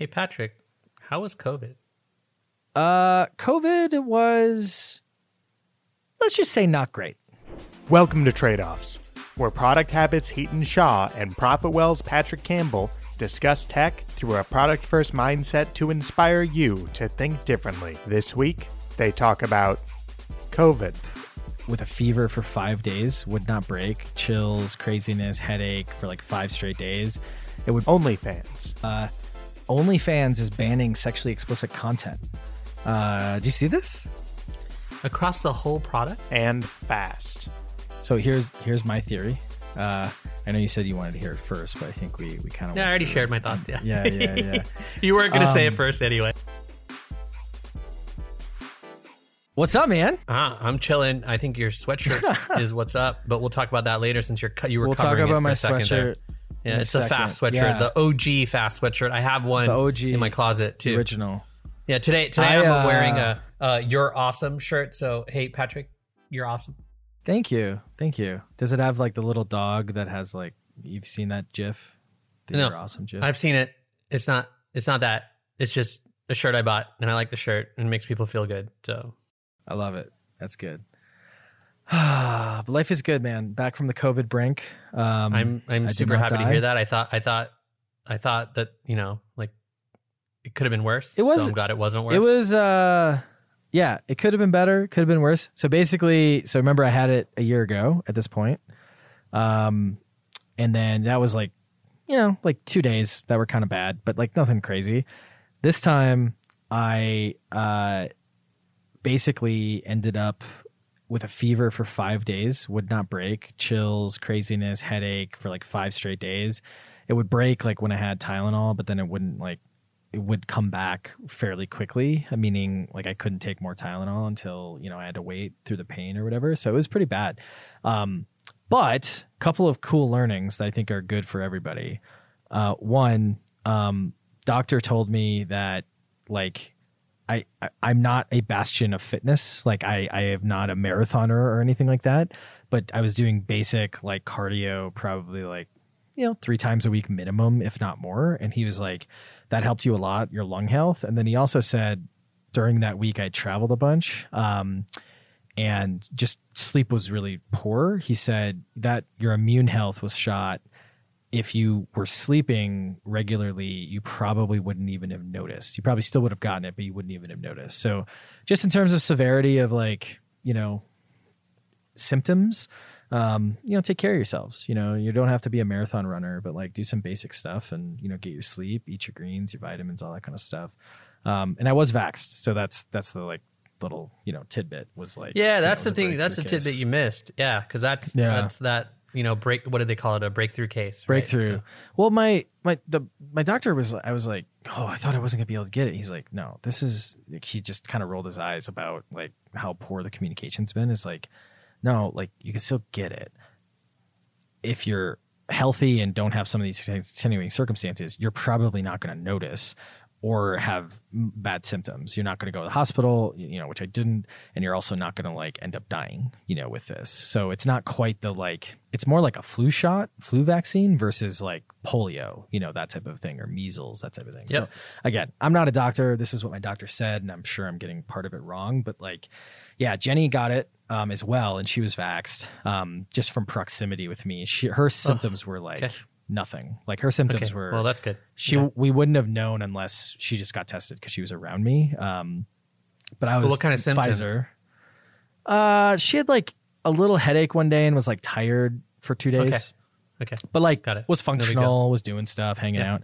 Hey, Patrick, how was COVID? Uh, COVID was, let's just say, not great. Welcome to Trade Offs, where Product Habits Hiten Shah and ProfitWell's Patrick Campbell discuss tech through a product first mindset to inspire you to think differently. This week, they talk about COVID. With a fever for five days, would not break, chills, craziness, headache for like five straight days. It would. OnlyFans. Uh, OnlyFans is banning sexually explicit content. Uh, do you see this? Across the whole product? And fast. So here's here's my theory. Uh, I know you said you wanted to hear it first, but I think we we kind of Yeah, I already shared my thoughts. Yeah, Yeah, yeah, yeah. you weren't gonna say it Um, first anyway. What's up, man? Ah, I'm chilling. I think your sweatshirt is what's up, but we'll talk about that later since you're you were We'll talk covering it about for my a second there. sweatshirt. Yeah, it's a fast sweatshirt, Yeah. the OG fast sweatshirt. I have one The OG in my closet too. Original. Yeah, today today I, I'm uh, wearing a uh, "You're Awesome" shirt. So hey, Patrick, you're awesome. Thank you, thank you. Does it have like the little dog that has like you've seen that GIF? The No, You're awesome GIF. I've seen it. It's not. It's not that. It's just a shirt I bought, and I like the shirt, and it makes people feel good. So I love it. That's good. But life is good, man. Back from the COVID brink. Um, I'm I'm super happy to hear that. I thought I thought I thought that you know like it could have been worse. It was- So I'm glad it wasn't worse. It was uh yeah, it could have been better, could have been worse. So basically, so remember I had it a year ago at this point. Um and then that was like you know, like 2 days that were kind of bad, but like nothing crazy. This time I uh basically ended up with a fever for 5 days, would not break, chills, craziness, headache for like 5 straight days. It would break like when I had Tylenol, but then it wouldn't like it would come back fairly quickly, meaning like I couldn't take more Tylenol until, you know, I had to wait through the pain or whatever. So it was pretty bad. Um, but a couple of cool learnings that I think are good for everybody. Uh, one, um, doctor told me that like I, I I'm not a bastion of fitness. Like I I am not a marathoner or anything like that. But I was doing basic like cardio, probably like you know three times a week minimum, if not more. And he was like, that helped you a lot, your lung health. And then he also said during that week I traveled a bunch. Um, and just sleep was really poor. He said that your immune health was shot. If you were sleeping regularly, you probably wouldn't even have noticed. You probably still would have gotten it, but you wouldn't even have noticed. So, just in terms of severity of like, you know, symptoms, um, you know, take care of yourselves. You know, you don't have to be a marathon runner, but like do some basic stuff and, you know, get your sleep, eat your greens, your vitamins, all that kind of stuff. Um, and I was vaxxed. So that's, that's the like little, you know, tidbit was like, yeah, you know, that's the thing. That's the breakthrough tidbit you missed. Yeah, because that's Yeah. that's that you know break. What did they call it? A breakthrough case. right? breakthrough. So- Well, my my the my doctor was I was like, oh, I thought I wasn't gonna be able to get it. He's like, no, this is. Like, he just kind of rolled his eyes about like how poor the communication's been. It's like, no, like you can still get it if you're healthy and don't have some of these extenuating circumstances. You're probably not going to notice or have bad symptoms. You're not going to go to the hospital, you know, which I didn't, and you're also not going to like end up dying, you know, with this. So it's not quite the like it's more like a flu shot, flu vaccine versus like polio, you know, that type of thing or measles, that type of thing. Yep. So again, I'm not a doctor. This is what my doctor said, and I'm sure I'm getting part of it wrong, but like yeah, Jenny got it um, as well, and she was vaxxed um, just from proximity with me. She her symptoms were like okay. Nothing. Like her symptoms Okay. were Well, that's good. she Yeah. we wouldn't have known unless she just got tested because she was around me. Um, but I was what kind of symptoms? Pfizer. Uh, she had like a little headache one day and was like tired for two days. Okay. Okay. but like Got it. was No functional, was doing stuff, hanging Yeah. out.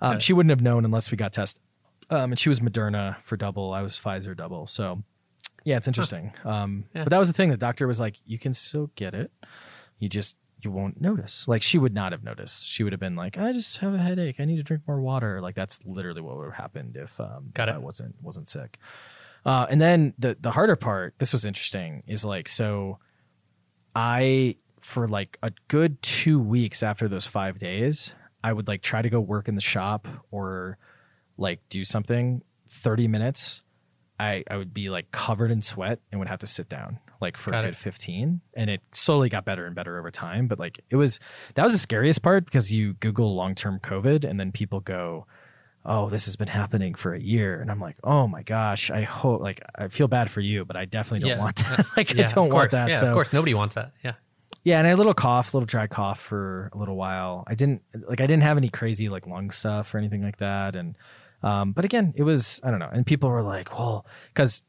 Um, she wouldn't have known unless we got tested. Um, and she was Moderna for double. I was Pfizer double. So yeah, it's interesting. Um, Yeah. but that was the thing. The doctor was like, you can still get it. You just you won't notice. Like she would not have noticed. She would have been like, I just have a headache. I need to drink more water. Like that's literally what would have happened if um Got if it. I wasn't wasn't sick. Uh, and then the the harder part, this was interesting, is like so I for like a good two weeks after those five days, I would like try to go work in the shop or like do something 30 minutes. I, I would be like covered in sweat and would have to sit down like for Got a it. good 15 and it slowly got better and better over time but like it was that was the scariest part because you google long-term covid and then people go oh, this has been happening for a year. And I'm like, oh my gosh, I hope, like, I feel bad for you, but I definitely don't Yeah. want that. like, Yeah, I don't want that. Yeah, so, of course, nobody wants that. Yeah. yeah. And I had a little cough, a little dry cough for a little while. I didn't, like, I didn't have any crazy, like, lung stuff or anything like that. And, um, but again, it was, I don't know. And people were like, well, because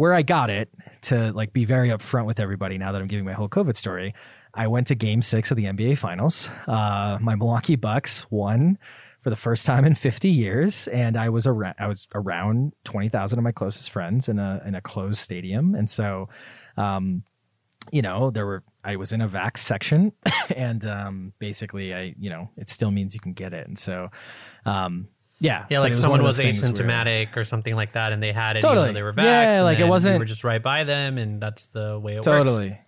where I got it to like be very upfront with everybody now that I'm giving my whole COVID story, I went to game six of the NBA finals. Uh, my Milwaukee Bucks won for the first time in 50 years. And I was around, I was around 20,000 of my closest friends in a, in a closed stadium. And so, um, you know, there were, I was in a vax section and, um, basically I, you know, it still means you can get it. And so, um, yeah. Yeah, like it someone was things where- asymptomatic or something like that, and they had it. Totally. Even though they were vaxxed. Yeah, and like, it wasn't- You were just right by them, and that's the way it works. totally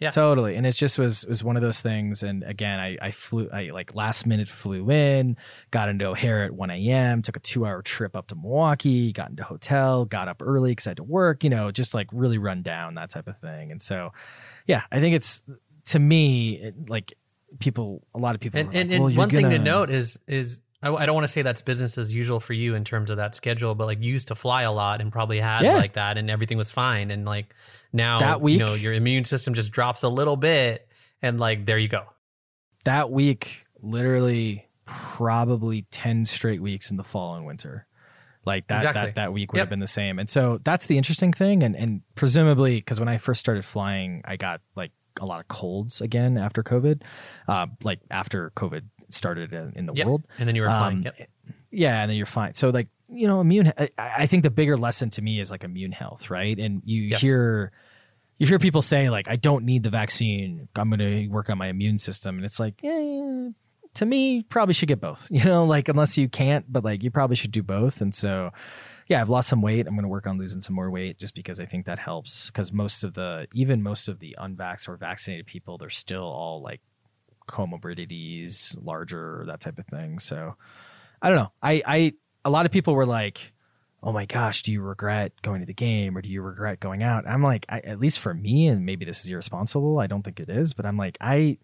Yeah. totally and it just was was one of those things and again i i flew i like last minute flew in got into o'hare at 1 a.m took a two hour trip up to milwaukee got into hotel got up early because i had to work you know just like really run down that type of thing and so yeah i think it's to me it, like people a lot of people And and, like, and well, one thing to gonna- note is is I, I don't want to say that's business as usual for you in terms of that schedule, but like you used to fly a lot and probably had Yeah. like that, and everything was fine, and like now That week- you know your immune system just drops a little bit, and like there you go. that week literally probably 10 straight weeks in the fall and winter like that Exactly. that that week would Yep. have been the same and so that's the interesting thing and and presumably because when i first started flying i got like a lot of colds again after covid uh, like after covid started in, in the Yep. world And then you were flying. Um, Yep. yeah and then you're fine so like you know immune I, I think the bigger lesson to me is like immune health right and you Yes. hear you hear people say like i don't need the vaccine i'm going to work on my immune system and it's like yeah, yeah to me probably should get both you know like unless you can't but like you probably should do both and so yeah i've lost some weight i'm going to work on losing some more weight just because i think that helps because most of the even most of the unvaxxed or vaccinated people they're still all like comorbidities larger that type of thing so I don't know. I, I a lot of people were like, "Oh my gosh, do you regret going to the game or do you regret going out?" I'm like, I, at least for me, and maybe this is irresponsible. I don't think it is, but I'm like, I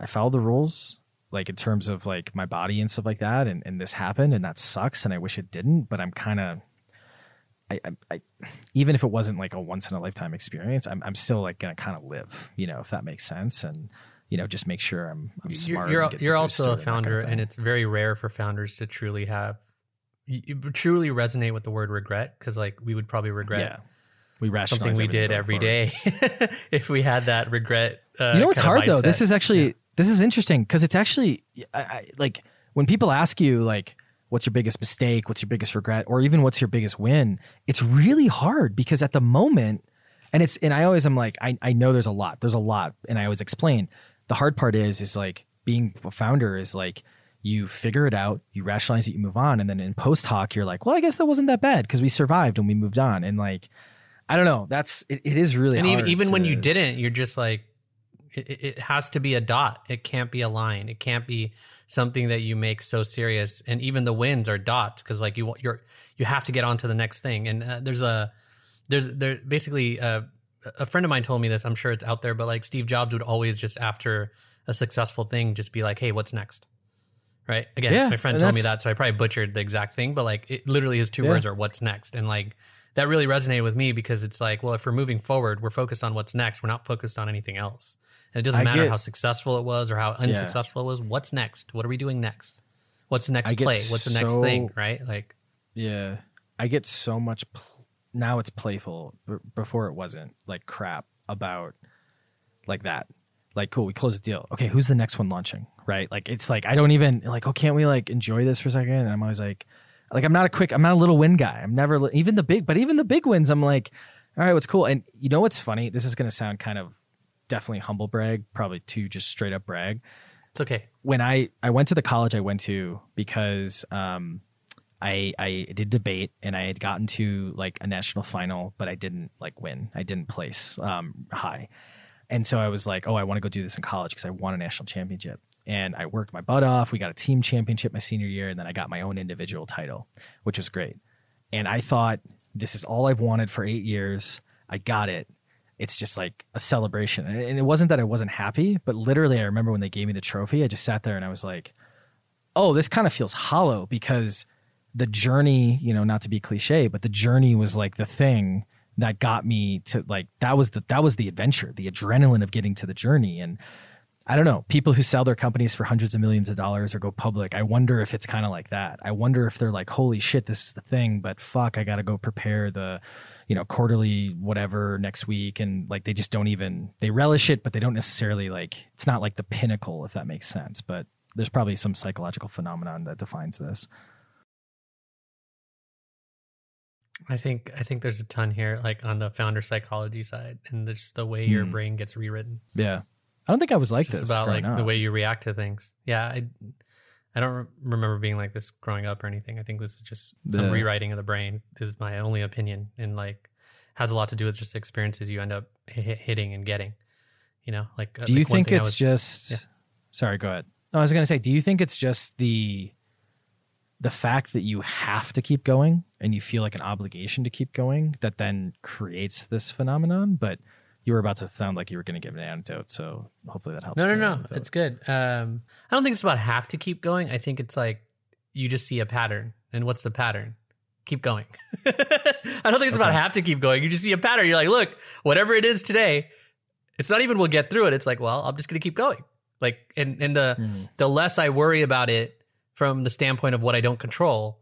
I followed the rules, like in terms of like my body and stuff like that, and and this happened, and that sucks, and I wish it didn't, but I'm kind of. I, I, I, even if it wasn't like a once in a lifetime experience, I'm, I'm still like gonna kind of live, you know, if that makes sense, and you know, just make sure I'm, I'm You're smart. you're, the you're also a and kind of founder, and it's very rare for founders to truly have you, truly resonate with the word regret because like we would probably regret yeah, we something we did every day if we had that regret. Uh, you know what's hard though? This is actually this is interesting because it's actually I, I, like when people ask you like, "What's your biggest mistake? What's your biggest regret?" or even "What's your biggest win?" It's really hard because at the moment, and it's and I always am like, I I know there's a lot, there's a lot, and I always explain. The hard part is is like being a founder is like you figure it out, you rationalize it, you move on, and then in post hoc, you're like, well, I guess that wasn't that bad because we survived and we moved on, and like. I don't know. That's it, it is really and hard. even, even when you didn't, you're just like, it, it- it has to be a dot. It can't be a line. It can't be something that you make so serious. And even the wins are dots because like you you're you have to get on to the next thing. And uh, there's a there's there basically uh, a friend of mine told me this. I'm sure it's out there, but like Steve Jobs would always just after a successful thing just be like, hey, what's next? Right. Again, Yeah, my friend told me that, so I probably butchered the exact thing, but like it literally his two Yeah. words are what's next. And like that really resonated with me because it's like, well, if we're moving forward, we're focused on what's next. We're not focused on anything else. And it doesn't I matter get- how successful it was or how unsuccessful it was. What's next? What are we doing next? What's the next I play? What's the next thing? Right? Like, Yeah, I get so much. Pl- now it's playful. B- before it wasn't like crap about like that. Like, cool, we close the deal. Okay, who's the next one launching? Right? Like, it's like I don't even like. Oh, can't we like enjoy this for a second? And I'm always like, like I'm not a quick. I'm not a little win guy. I'm never even the big. But even the big wins, I'm like, all right, what's cool? And you know what's funny? This is gonna sound kind of definitely humble brag, probably too just straight up brag it's okay. when I I went to the college I went to because um I I did debate and I had gotten to like a national final but I didn't like win. I didn't place um high. And so I was like, "Oh, I want to go do this in college because I won a national championship." And I worked my butt off. We got a team championship my senior year and then I got my own individual title, which was great. And I thought this is all I've wanted for 8 years. I got it it's just like a celebration. And it wasn't that I wasn't happy, but literally, I remember when they gave me the trophy, I just sat there and I was like, oh, this kind of feels hollow because the journey, you know, not to be cliche, but the journey was like the thing that got me to like that was the that was the adventure, the adrenaline of getting to the journey. And I don't know, people who sell their companies for hundreds of millions of dollars or go public, I wonder if it's kind of like that. I wonder if they're like, holy shit, this is the thing, but fuck, I got to go prepare the, you know, quarterly whatever next week. And like they just don't even, they relish it, but they don't necessarily like, it's not like the pinnacle, if that makes sense. But there's probably some psychological phenomenon that defines this. I think I think there's a ton here, like on the founder psychology side, and just the way your Hmm. brain gets rewritten. Yeah. I don't think I was like It's this. about like growing the way you react to things. Yeah, I I don't re- remember being like this growing up or anything. I think this is just some Yeah. rewriting of the brain. Is my only opinion, and like has a lot to do with just experiences you end up hit, hitting and getting. You know, like uh, Do you like think it's was- just yeah. Sorry, go ahead. No, I was going to say, do you think it's just the the fact that you have to keep going and you feel like an obligation to keep going that then creates this phenomenon, but you were about to sound like you were going to give an anecdote, so hopefully that helps. No, no, no. It's good. Um, I don't think it's about have to keep going. I think it's like you just see a pattern. And what's the pattern? Keep going. I don't think it's about Okay. have to keep going. You just see a pattern. You're like, look, whatever it is today, it's not even we'll get through it. It's like, well, I'm just gonna keep going. Like and and the Mm. the less I worry about it from the standpoint of what I don't control,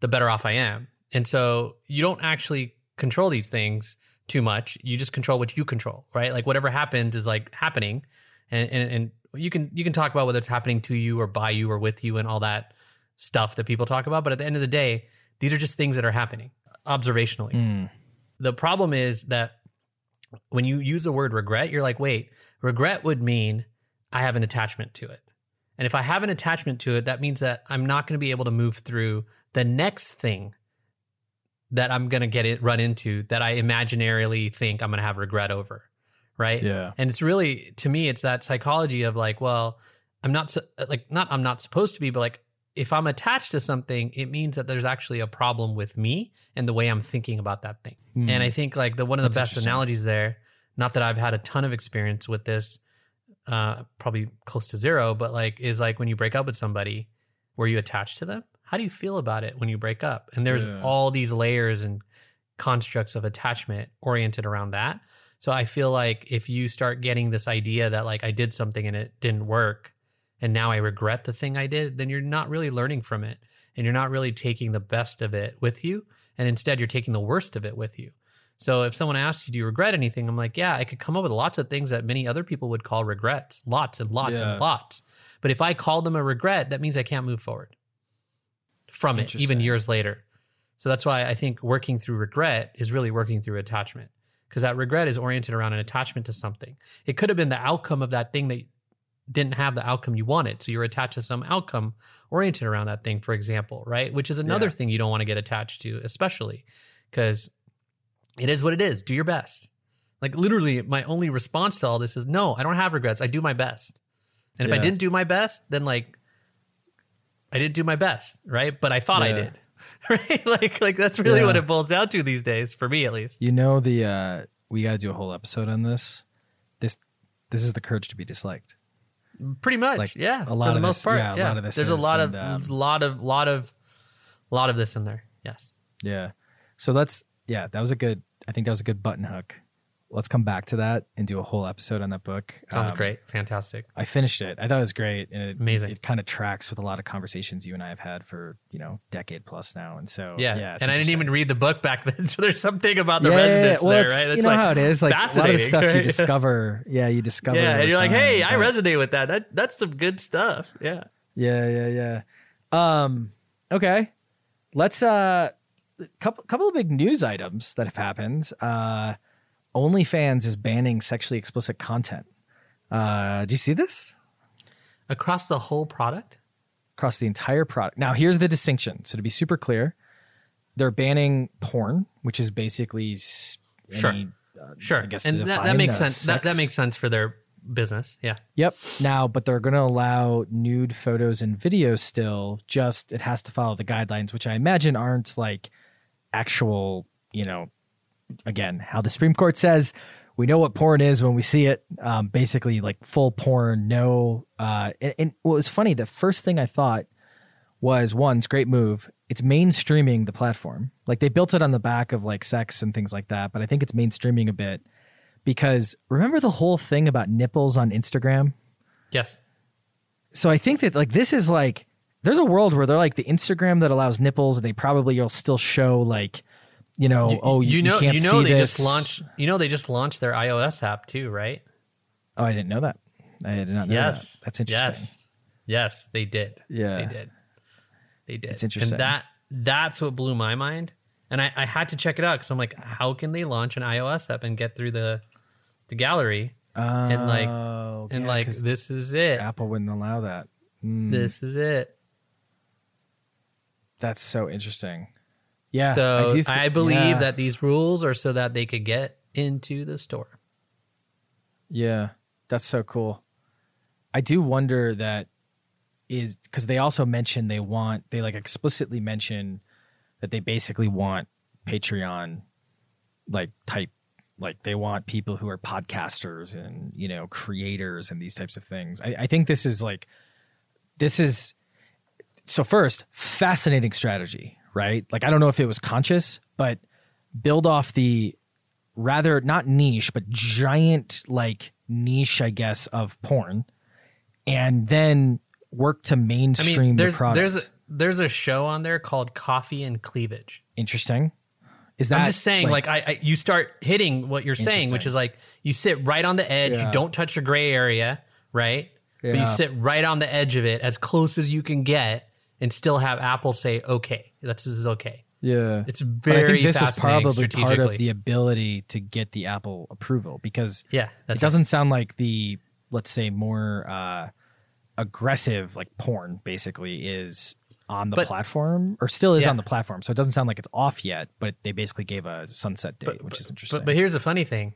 the better off I am. And so you don't actually control these things too much. You just control what you control, right? Like whatever happens is like happening. And and, and you can you can talk about whether it's happening to you or by you or with you and all that stuff that people talk about. But at the end of the day, these are just things that are happening observationally Mm. the problem is that when you use the word regret, you're like, wait, regret would mean I have an attachment to it. And if I have an attachment to it, that means that I'm not going to be able to move through the next thing that I'm going to get it run into that I imaginarily think I'm going to have regret over. Right. Yeah. And it's really, to me, it's that psychology of like, well, I'm not su- like, not I'm not supposed to be, but like, if I'm attached to something, it means that there's actually a problem with me and the way I'm thinking about that thing. Mm. And I think like the one of the That's best analogies there, not that I've had a ton of experience with this, uh, probably close to zero, but like is like when you break up with somebody, were you attached to them? How do you feel about it when you break up? And there's Yeah. all these layers and constructs of attachment oriented around that. So I feel like if you start getting this idea that like I did something and it didn't work and now I regret the thing I did, then you're not really learning from it and you're not really taking the best of it with you. And instead, you're taking the worst of it with you. So if someone asks you, do you regret anything? I'm like, yeah, I could come up with lots of things that many other people would call regrets, lots and lots Yeah. and lots. But if I call them a regret, that means I can't move forward from it, even years later. So that's why I think working through regret is really working through attachment because that regret is oriented around an attachment to something. It could have been the outcome of that thing that didn't have the outcome you wanted. So you're attached to some outcome oriented around that thing, for example, right? Which is another Yeah. thing you don't want to get attached to, especially because it is what it is. Do your best. Like literally, my only response to all this is no, I don't have regrets. I do my best. And if I didn't do my best, then like I didn't do my best, right? But I thought I did. Right? Like like that's really Yeah. what it boils down to these days, for me at least. You know the uh we got to do a whole episode on this. This this is the courage to be disliked. Pretty much, Like, yeah. a lot for the of most this- part, yeah, a lot of this There's a lot and, of um, lot of lot of lot of this in there. Yes. Yeah. So let's yeah, that was a good I think that was a good button hook. Let's come back to that and do a whole episode on that book. Sounds Um, great. Fantastic. I finished it. I thought it was great, and it, Amazing. It kind of tracks with a lot of conversations you and I have had for you know decade plus now, and so Yeah. yeah. and I didn't even read the book back then. So there's something about the Yeah, yeah, yeah. resonance Well, there, right? you know like how it is. Like a lot of stuff you discover. Yeah, you discover. Yeah. And you're like, hey, I resonate with that. That that's some good stuff. Yeah. Yeah, yeah, yeah. Um, okay. Let's uh couple couple of big news items that have happened. Uh OnlyFans is banning sexually explicit content. Uh do you see this? Across the whole product? Across the entire product. Now here's the distinction. So to be super clear, they're banning porn, which is basically Sure. any, uh, Sure. I guess and that, that makes sense. That, that makes sense for their business. Yeah. Yep. Now, but they're going to allow nude photos and videos still. Just it has to follow the guidelines, which I imagine aren't like actual. You know, again, how the Supreme Court says we know what porn is when we see it. Um, basically, like full porn. No. Uh, and, and what was funny, the first thing I thought was one, it's great move. It's mainstreaming the platform. Like they built it on the back of like sex and things like that, but I think it's mainstreaming a bit because remember the whole thing about nipples on Instagram? Yes. So I think that like this is like there's a world where they're like the Instagram that allows nipples and they probably will still show like you know, oh you, you know, you you know, they this. just launched. You know, they just launched their iOS app too, right? Oh, I didn't know that. I did not know yes, that. That's interesting. Yes, yes, they did. Yeah. they did. They did. It's interesting. And that that's what blew my mind. And I, I had to check it out because I'm like, how can they launch an iOS app and get through the the gallery? and like, Oh, and like, this is it. Apple wouldn't allow that. Mm, This is it. that's so interesting. Yeah. so I, do thi- believe yeah. that these rules are so that they could get into the store. Yeah, that's so cool. I do wonder that is because they also mention they want they like explicitly mention that they basically want Patreon like type like they want people who are podcasters and you know creators and these types of things. I, I think this is like this is so first fascinating strategy, right? Like I don't know if it was conscious, but build off the rather not niche but giant like niche i guess of porn and then work to I mainstream mean, there's the product there's a, there's a show on there called Coffee and Cleavage. interesting is that I'm just saying, like, I, I, you start hitting what you're saying, which is like you sit right on the edge. Yeah. You don't touch the gray area, right? But you sit right on the edge of it, as close as you can get, and still have Apple say, "Okay, that's this is okay." yeah It's but i think this was probably part of the ability to get the apple approval because yeah, it doesn't sound like the let's say more uh aggressive like porn basically is on the But- platform or still is Yeah. on the platform so it doesn't sound like it's off yet but they basically gave a sunset date But- which is interesting But but here's the funny thing: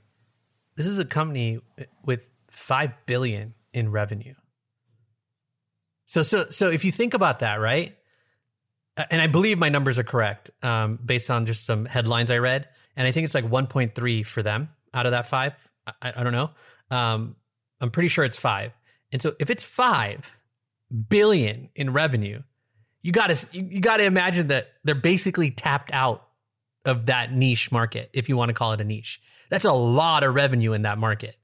this is a company with five billion in revenue. So so so if you think about that, right? Uh, And I believe my numbers are correct, um, based on just some headlines I read, and I think it's like 1.3 for them out of that five. I, I don't know. Um, I'm pretty sure it's five. And so if it's five billion in revenue, you got to you, you got to imagine that they're basically tapped out of that niche market, if you want to call it a niche. That's a lot of revenue in that market.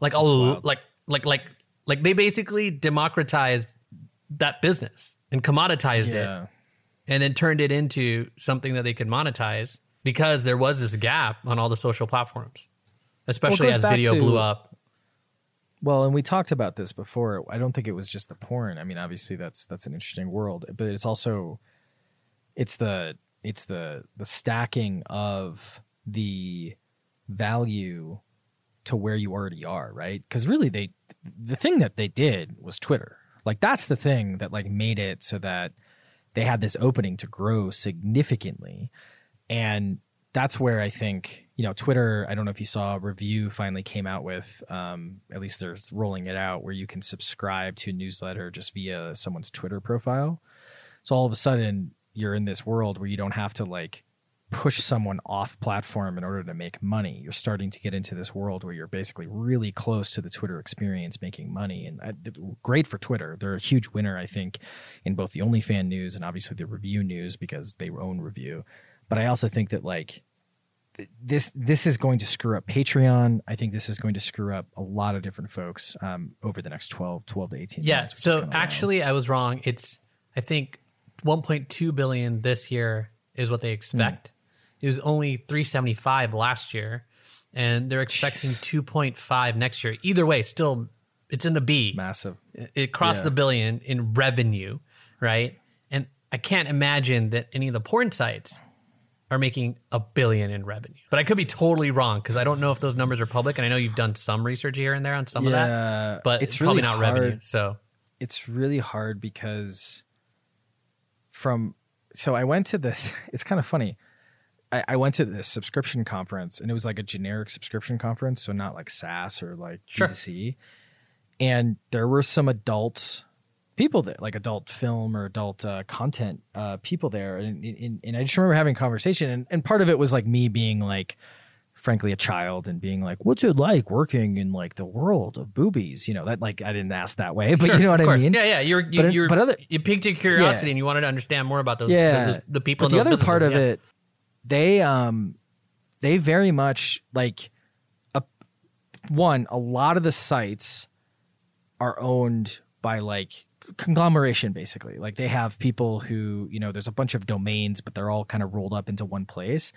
Like a like like like like they basically democratized that business and commoditized it and then turned it into something that they could monetize because there was this gap on all the social platforms, especially goes as video to- blew up. Well, and we talked about this before. I don't think it was just the porn. I mean, obviously that's that's an interesting world, but it's also it's the it's the the stacking of the value to where you already are, right? Cuz really they the thing that they did was Twitter. Like that's the thing that like made it so that they had this opening to grow significantly. And that's where I think, you know, Twitter, I don't know if you saw Revue finally came out with, um, at least they're rolling it out where you can subscribe to a newsletter just via someone's Twitter profile. So all of a sudden you're in this world where you don't have to like push someone off platform in order to make money. You're starting to get into this world where you're basically really close to the Twitter experience making money. And I, great for Twitter. They're a huge winner, I think, in both the OnlyFan news and obviously the Revue news because they own Revue. But I also think that like this this is going to screw up Patreon. I think this is going to screw up a lot of different folks um, over the next 12, 12 to 18 Yeah. months. So actually, I was wrong. It's I think 1.2 billion this year is what they expect. Hmm. It was only 375 last year, and they're expecting 2.5 next year. Either way, still it's in the B. massive. It crossed Yeah. the billion in revenue, right? And I can't imagine that any of the porn sites are making a billion in revenue. But I could be totally wrong because I don't know if those numbers are public, and I know you've done some research here and there on some of that, Yeah, but it's it's probably not hard. revenue. So it's really hard because from so I went to this. It's kind of funny. I, I went to this subscription conference, and it was like a generic subscription conference, so not like SaaS or like Sure. G2C. And there were some adult people there, like adult film or adult uh, content uh, people there, and, and and I just remember having a conversation, and, and part of it was like me being like frankly a child and being like, "What's it like working in like the world of boobies?" You know, that like I didn't ask that way, but Sure, you know what I course. mean. Yeah, yeah. You're, you, But- you're, but other- you piqued your curiosity Yeah. and you wanted to understand more about those, yeah, those the people. But in the those other part of businesses, it, they um, they very much like a one. A lot of the sites are owned by like conglomeration basically. Like they have people who you know there's a bunch of domains but they're all kind of rolled up into one place.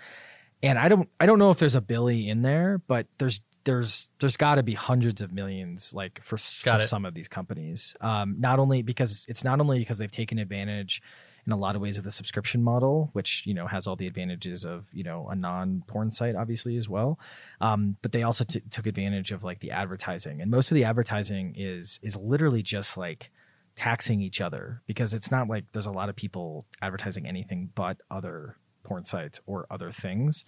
And i don't i don't know if there's a billy in there but there's there's there's got to be hundreds of millions like for, for some of these companies. Um not only because it's not only because they've taken advantage in a lot of ways of the subscription model which you know has all the advantages of you know a non porn site obviously as well. Um, but they also t- took advantage of like the advertising. And most of the advertising is is literally just like taxing each other because it's not like there's a lot of people advertising anything but other porn sites or other things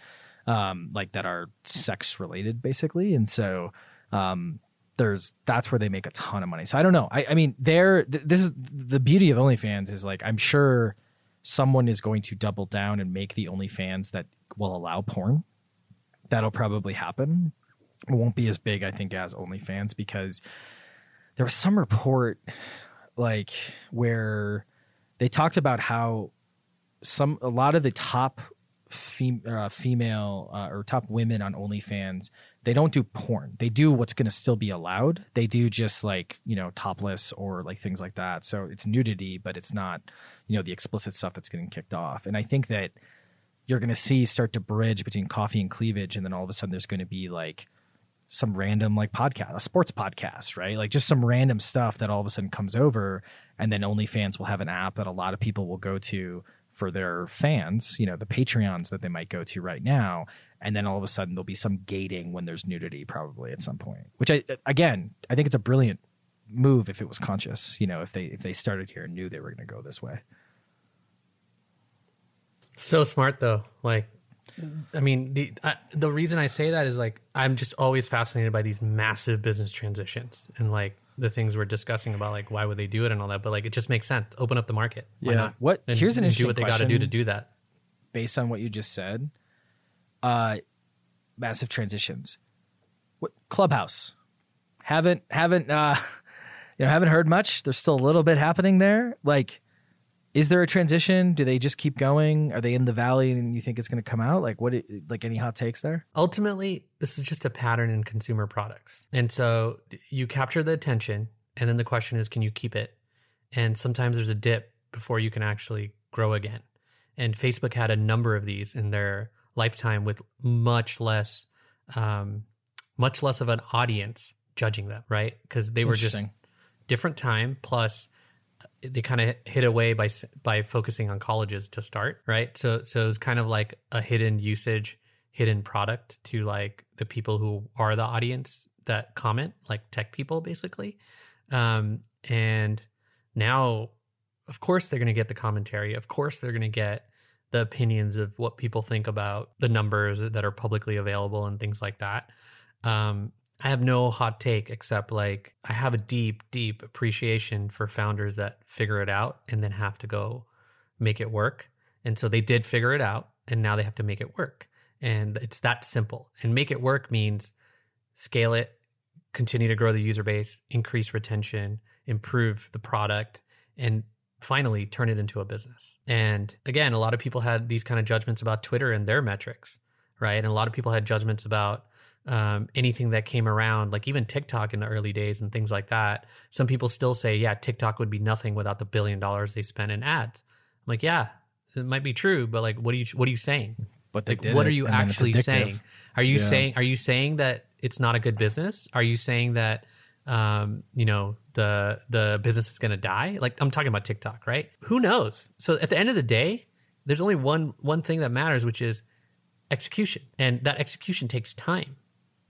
um, like that are sex related basically. And so um, there's that's where they make a ton of money. So i don't know. I, I mean they're th- this is the beauty of onlyfans is like i'm sure someone is going to double down and make the onlyfans that will allow porn. That'll probably happen. It won't be as big i think as onlyfans because there was some report like where they talked about how some a lot of the top fem- uh, female uh, or top women on OnlyFans they don't do porn. They do what's going to still be allowed. They do just like you know topless or like things like that. So it's nudity, but it's not you know the explicit stuff that's getting kicked off. And I think that you're going to see start to bridge between coffee and cleavage, and then all of a sudden there's going to be like some random like podcast, a sports podcast, right? Like just some random stuff that all of a sudden comes over, and then OnlyFans will have an app that a lot of people will go to for their fans, you know, the Patreons that they might go to right now, and then all of a sudden there'll be some gating when there's nudity probably at some point. Which I again, I think it's a brilliant move if it was conscious, you know, if they if they started here and knew they were going to go this way. So smart though. Like, mm. I mean, the I, the reason I say that is like I'm just always fascinated by these massive business transitions and like the things we're discussing about like why would they do it and all that. But like it just makes sense. Open up the market. Why Yeah. not? What- And, here's an and do what they got to do to do that. based on what you just said, uh, massive transitions. What Clubhouse? Haven't haven't uh, you know haven't heard much. There's still a little bit happening there. Like, is there a transition? Do they just keep going? Are they in the valley and you think it's going to come out? Like, what? Like any hot takes there? ultimately this is just a pattern in consumer products and so you capture the attention and then the question is can you keep it and sometimes there's a dip before you can actually grow again and facebook had a number of these in their lifetime with much less um, much less of an audience judging them right? Because they were just different time plus they kind of hit away by by focusing on colleges to start right? So so it was kind of like a hidden usage hidden product to like the people who are the audience that comment like tech people basically. Um and now of course they're going to get the commentary. Of course they're going to get the opinions of what people think about the numbers that are publicly available and things like that um I have no hot take except like I have a deep, deep appreciation for founders that figure it out and then have to go make it work. And so they did figure it out and now they have to make it work. And it's that simple. And make it work means scale it, continue to grow the user base, increase retention, improve the product, and finally turn it into a business. And again, a lot of people had these kind of judgments about Twitter and their metrics, right? And a lot of people had judgments about um, anything that came around, like even TikTok in the early days and things like that. Some people still say, yeah, TikTok would be nothing without the billion dollars they spent in ads. I'm like, yeah, it might be true, but like, what are you what are you saying? But they Like, did what are you and then it's actually saying? Are you Yeah. saying are you saying that it's not a good business? Are you saying that um, you know the the business is going to die? Like I'm talking about TikTok, right? Who knows? So at the end of the day, there's only one one thing that matters, which is execution, and that execution takes time,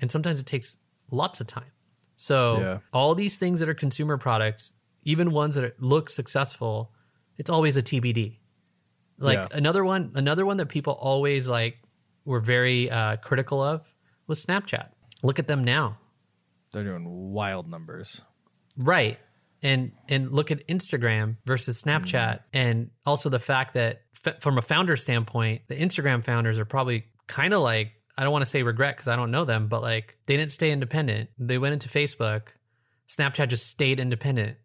and sometimes it takes lots of time. So Yeah. all these things that are consumer products, even ones that are, look successful, it's always a TBD. Like Yeah. another one, another one that people always like were very uh, critical of was Snapchat. Look at them now, They're doing wild numbers. right? And and look at Instagram versus Snapchat, mm. and also the fact that f- from a founder standpoint, the Instagram founders are probably kind of like I don't want to say regret because I don't know them, but like they didn't stay independent. They went into Facebook. Snapchat just stayed independent,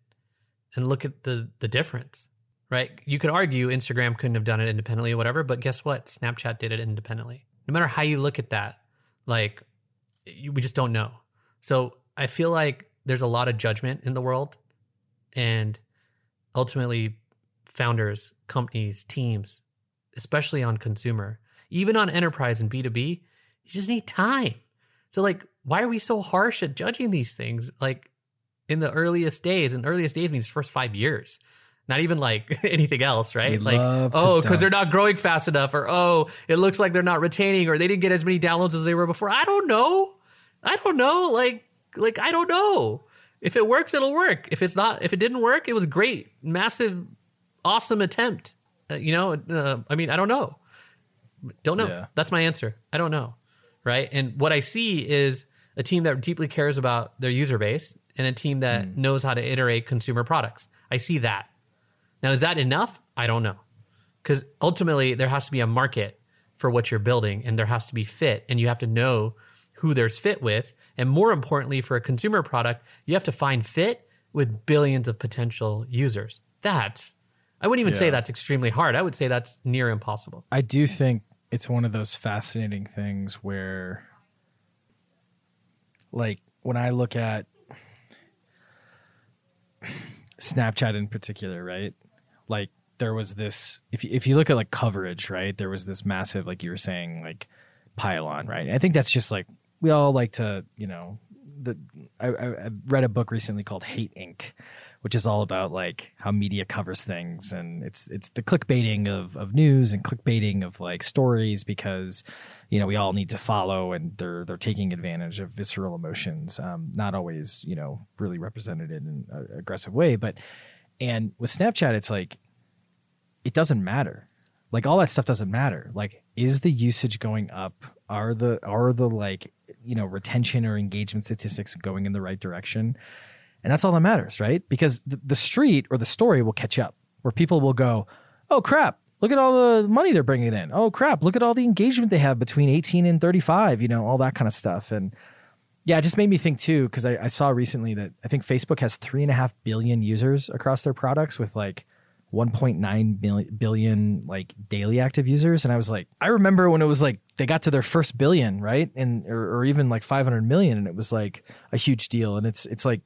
and look at the the difference, right? You could argue Instagram couldn't have done it independently or whatever, but guess what? Snapchat did it independently. No matter how you look at that, like we just don't know. So I feel like there's a lot of judgment in the world, and ultimately, founders, companies, teams, especially on consumer, even on enterprise and B2B, you just need time. So, like, why are we so harsh at judging these things? Like, in the earliest days, and earliest days means first five years, not even like anything else, right? We like, oh, because they're not growing fast enough, or oh, it looks like they're not retaining, or they didn't get as many downloads as they were before. I don't know. I don't know. Like, like I don't know. If it works, it'll work. If it's not, if it didn't work, it was great, massive, awesome attempt. Uh, you know, uh, I mean, I don't know. Don't know. Yeah. That's my answer. I don't know. Right. And what I see is a team that deeply cares about their user base and a team that knows how to iterate consumer products. I see that. Now, is that enough? I don't know. Because ultimately, there has to be a market for what you're building and there has to be fit, and you have to know who there's fit with. And more importantly, for a consumer product, you have to find fit with billions of potential users. That's, I wouldn't even say that's extremely hard. I would say that's near impossible. I do think it's one of those fascinating things where, like, when I look at Snapchat in particular, right? Like, there was this, if you, if you look at like coverage, right? There was this massive, like you were saying, like pylon, right? I think that's just like, we all like to, you know, the, I, I, read a book recently called Hate Inc., which is all about like how media covers things. And it's it's the clickbaiting of of news and clickbaiting of like stories because you know we all need to follow and they're they're taking advantage of visceral emotions um, not always you know really represented in an aggressive way. But and with snapchat it's like it doesn't matter. Like all that stuff doesn't matter. Like is the usage going up are the are the like you know retention or engagement statistics going in the right direction and that's all that matters, right? Because the, the street or the story will catch up where people will go, oh crap, look at all the money they're bringing in. Oh crap, look at all the engagement they have between 18 and 35, you know, all that kind of stuff. And yeah, it just made me think too, because I, I saw recently that I think Facebook has three and a half billion users across their products with like 1.9 billion, like daily active users. And I was like, I remember when it was like they got to their first billion, right? And or, or even like 500 million, and it was like a huge deal. And it's it's like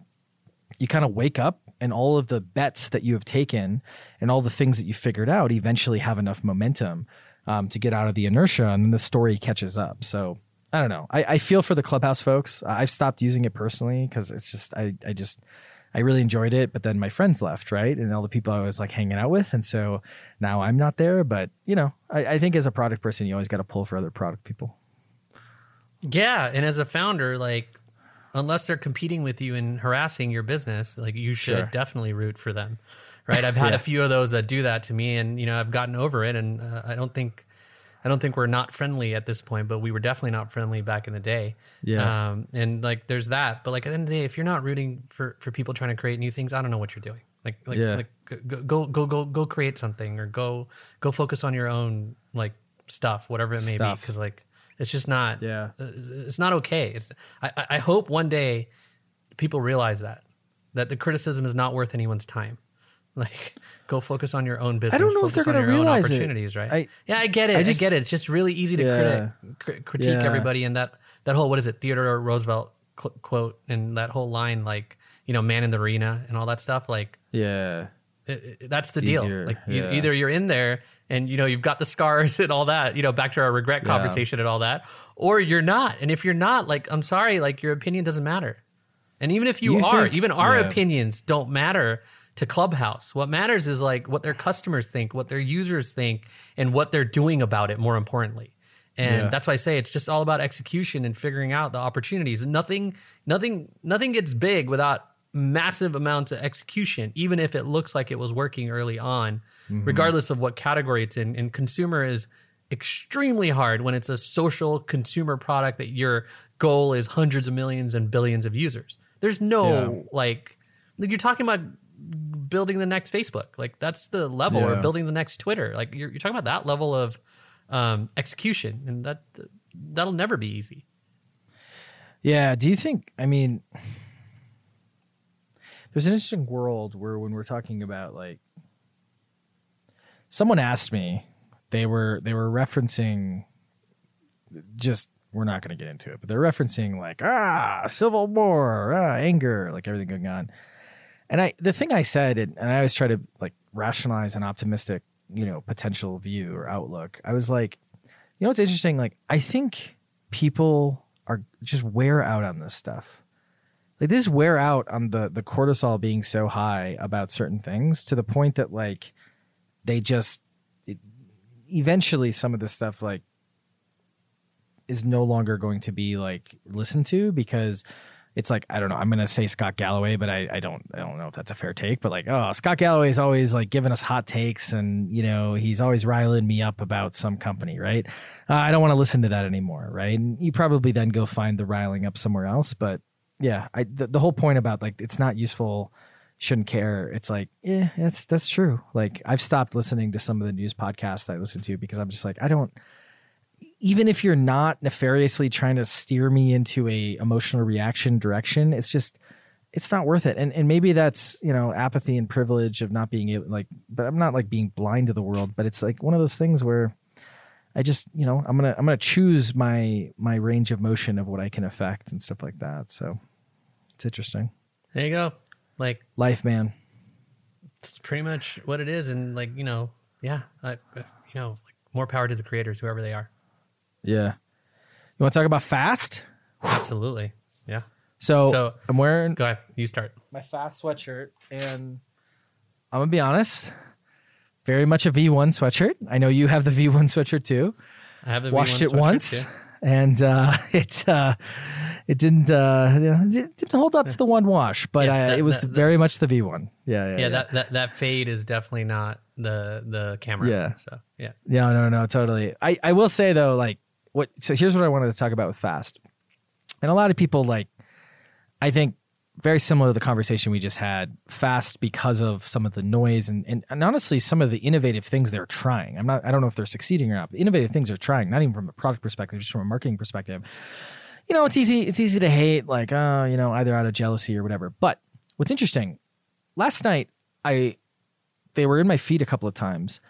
you kind of wake up and all of the bets that you have taken and all the things that you figured out eventually have enough momentum um, to get out of the inertia and then the story catches up so i don't know i, I feel for the clubhouse folks i've stopped using it personally because it's just I, I just i really enjoyed it but then my friends left right and all the people i was like hanging out with and so now i'm not there but you know i, I think as a product person you always got to pull for other product people Yeah, and as a founder, like unless they're competing with you and harassing your business, like you should Sure. definitely root for them. Right? I've had Yeah. a few of those that do that to me and you know, I've gotten over it and uh, I don't think I don't think we're not friendly at this point, but we were definitely not friendly back in the day. Yeah. Um, and like there's that, but like at the end of the day, if you're not rooting for for people trying to create new things, I don't know what you're doing. Like like Yeah. like go go go go create something or go go focus on your own like stuff, whatever it may be, because like it's just not Yeah. uh, it's not okay. It's I, I- I hope one day people realize that that the criticism is not worth anyone's time. Like, go focus on your own business. I don't know if they're your own realize it. opportunities, right? I- yeah, I get it. I, I just- get it. It's just really easy to Yeah. critic, cri- critique Yeah. everybody and that that whole what is it Theodore Roosevelt cl- quote and that whole line like you know man in the arena and all that stuff like yeah it, it- that's the It's deal. easier, Like you, yeah. either you're in there and you know you've got the scars and all that, you know, back to our regret Yeah. conversation and all that, or you're not. And if you're not, like I'm sorry, like your opinion doesn't matter. And even if you, you are, think- even our yeah. opinions don't matter to Clubhouse. What matters is like what their customers think, what their users think, and what they're doing about it. More importantly, and Yeah. that's why I say it's just all about execution and figuring out the opportunities. And nothing, nothing, nothing gets big without massive amounts of execution, even if it looks like it was working early on, mm-hmm. regardless of what category it's in. And consumer is extremely hard when it's a social consumer product that your goal is hundreds of millions and billions of users. There's no Yeah. like, like you're talking about building the next Facebook. Like that's the level, or building the next Twitter. Like you're, you're talking about that level of um, execution, and that that'll never be easy. Yeah. Do you think? I mean, there's an interesting world where when we're talking about like, someone asked me, they were they were referencing, just we're not going to get into it, but they're referencing like ah civil war, ah anger, like everything going on. And I the thing I said, and I always try to like rationalize an optimistic, you know, potential view or outlook. I was like, you know, what's interesting? Like I think people are just wear out on this stuff. Like this wear out on the the cortisol being so high about certain things to the point that like they just it, eventually some of this stuff like is no longer going to be like listened to because it's like I don't know. I'm gonna say Scott Galloway, but I, I don't I don't know if that's a fair take. But like, oh, Scott Galloway is always like giving us hot takes, and you know he's always riling me up about some company, right? Uh, I don't want to listen to that anymore, right? And you probably then go find the riling up somewhere else. But yeah, I the, the whole point about like it's not useful, shouldn't care. It's like yeah, that's that's true. Like I've stopped listening to some of the news podcasts I listen to because I'm just like I don't even if you're not nefariously trying to steer me into a emotional reaction direction, it's just it's not worth it. And and maybe that's, you know, apathy and privilege of not being able like but I'm not like being blind to the world, but it's like one of those things where I just, you know, I'm going to I'm going to choose my my range of motion of what I can affect and stuff like that. So it's interesting. There you go. Like life, man. It's pretty much what it is and like, you know, yeah, I, you know, like more power to the creators whoever they are. Yeah. You want to talk about fast? Absolutely. Yeah. So, so I'm wearing. Go ahead. You start. My fast sweatshirt, and I'm gonna be honest. Very much a V1 sweatshirt. I know you have the V1 sweatshirt too. I have the washed V1 it once, too. and uh, it uh, it didn't uh, it didn't hold up to the one wash, but yeah, that, it was that, very that, much the V1. Yeah, yeah, yeah, yeah. That, that that fade is definitely not the the camera. Yeah. So yeah. No, no, no, totally. I I will say though, like what so here's what I wanted to talk about with fast. And a lot of people like I think very similar to the conversation we just had, fast because of some of the noise and, and, and honestly some of the innovative things they're trying. I'm not I don't know if they're succeeding or not, but the innovative things they're trying, not even from a product perspective, just from a marketing perspective. You know, it's easy it's easy to hate, like, oh, you know, either out of jealousy or whatever. But what's interesting, last night I they were in my feed a couple of times.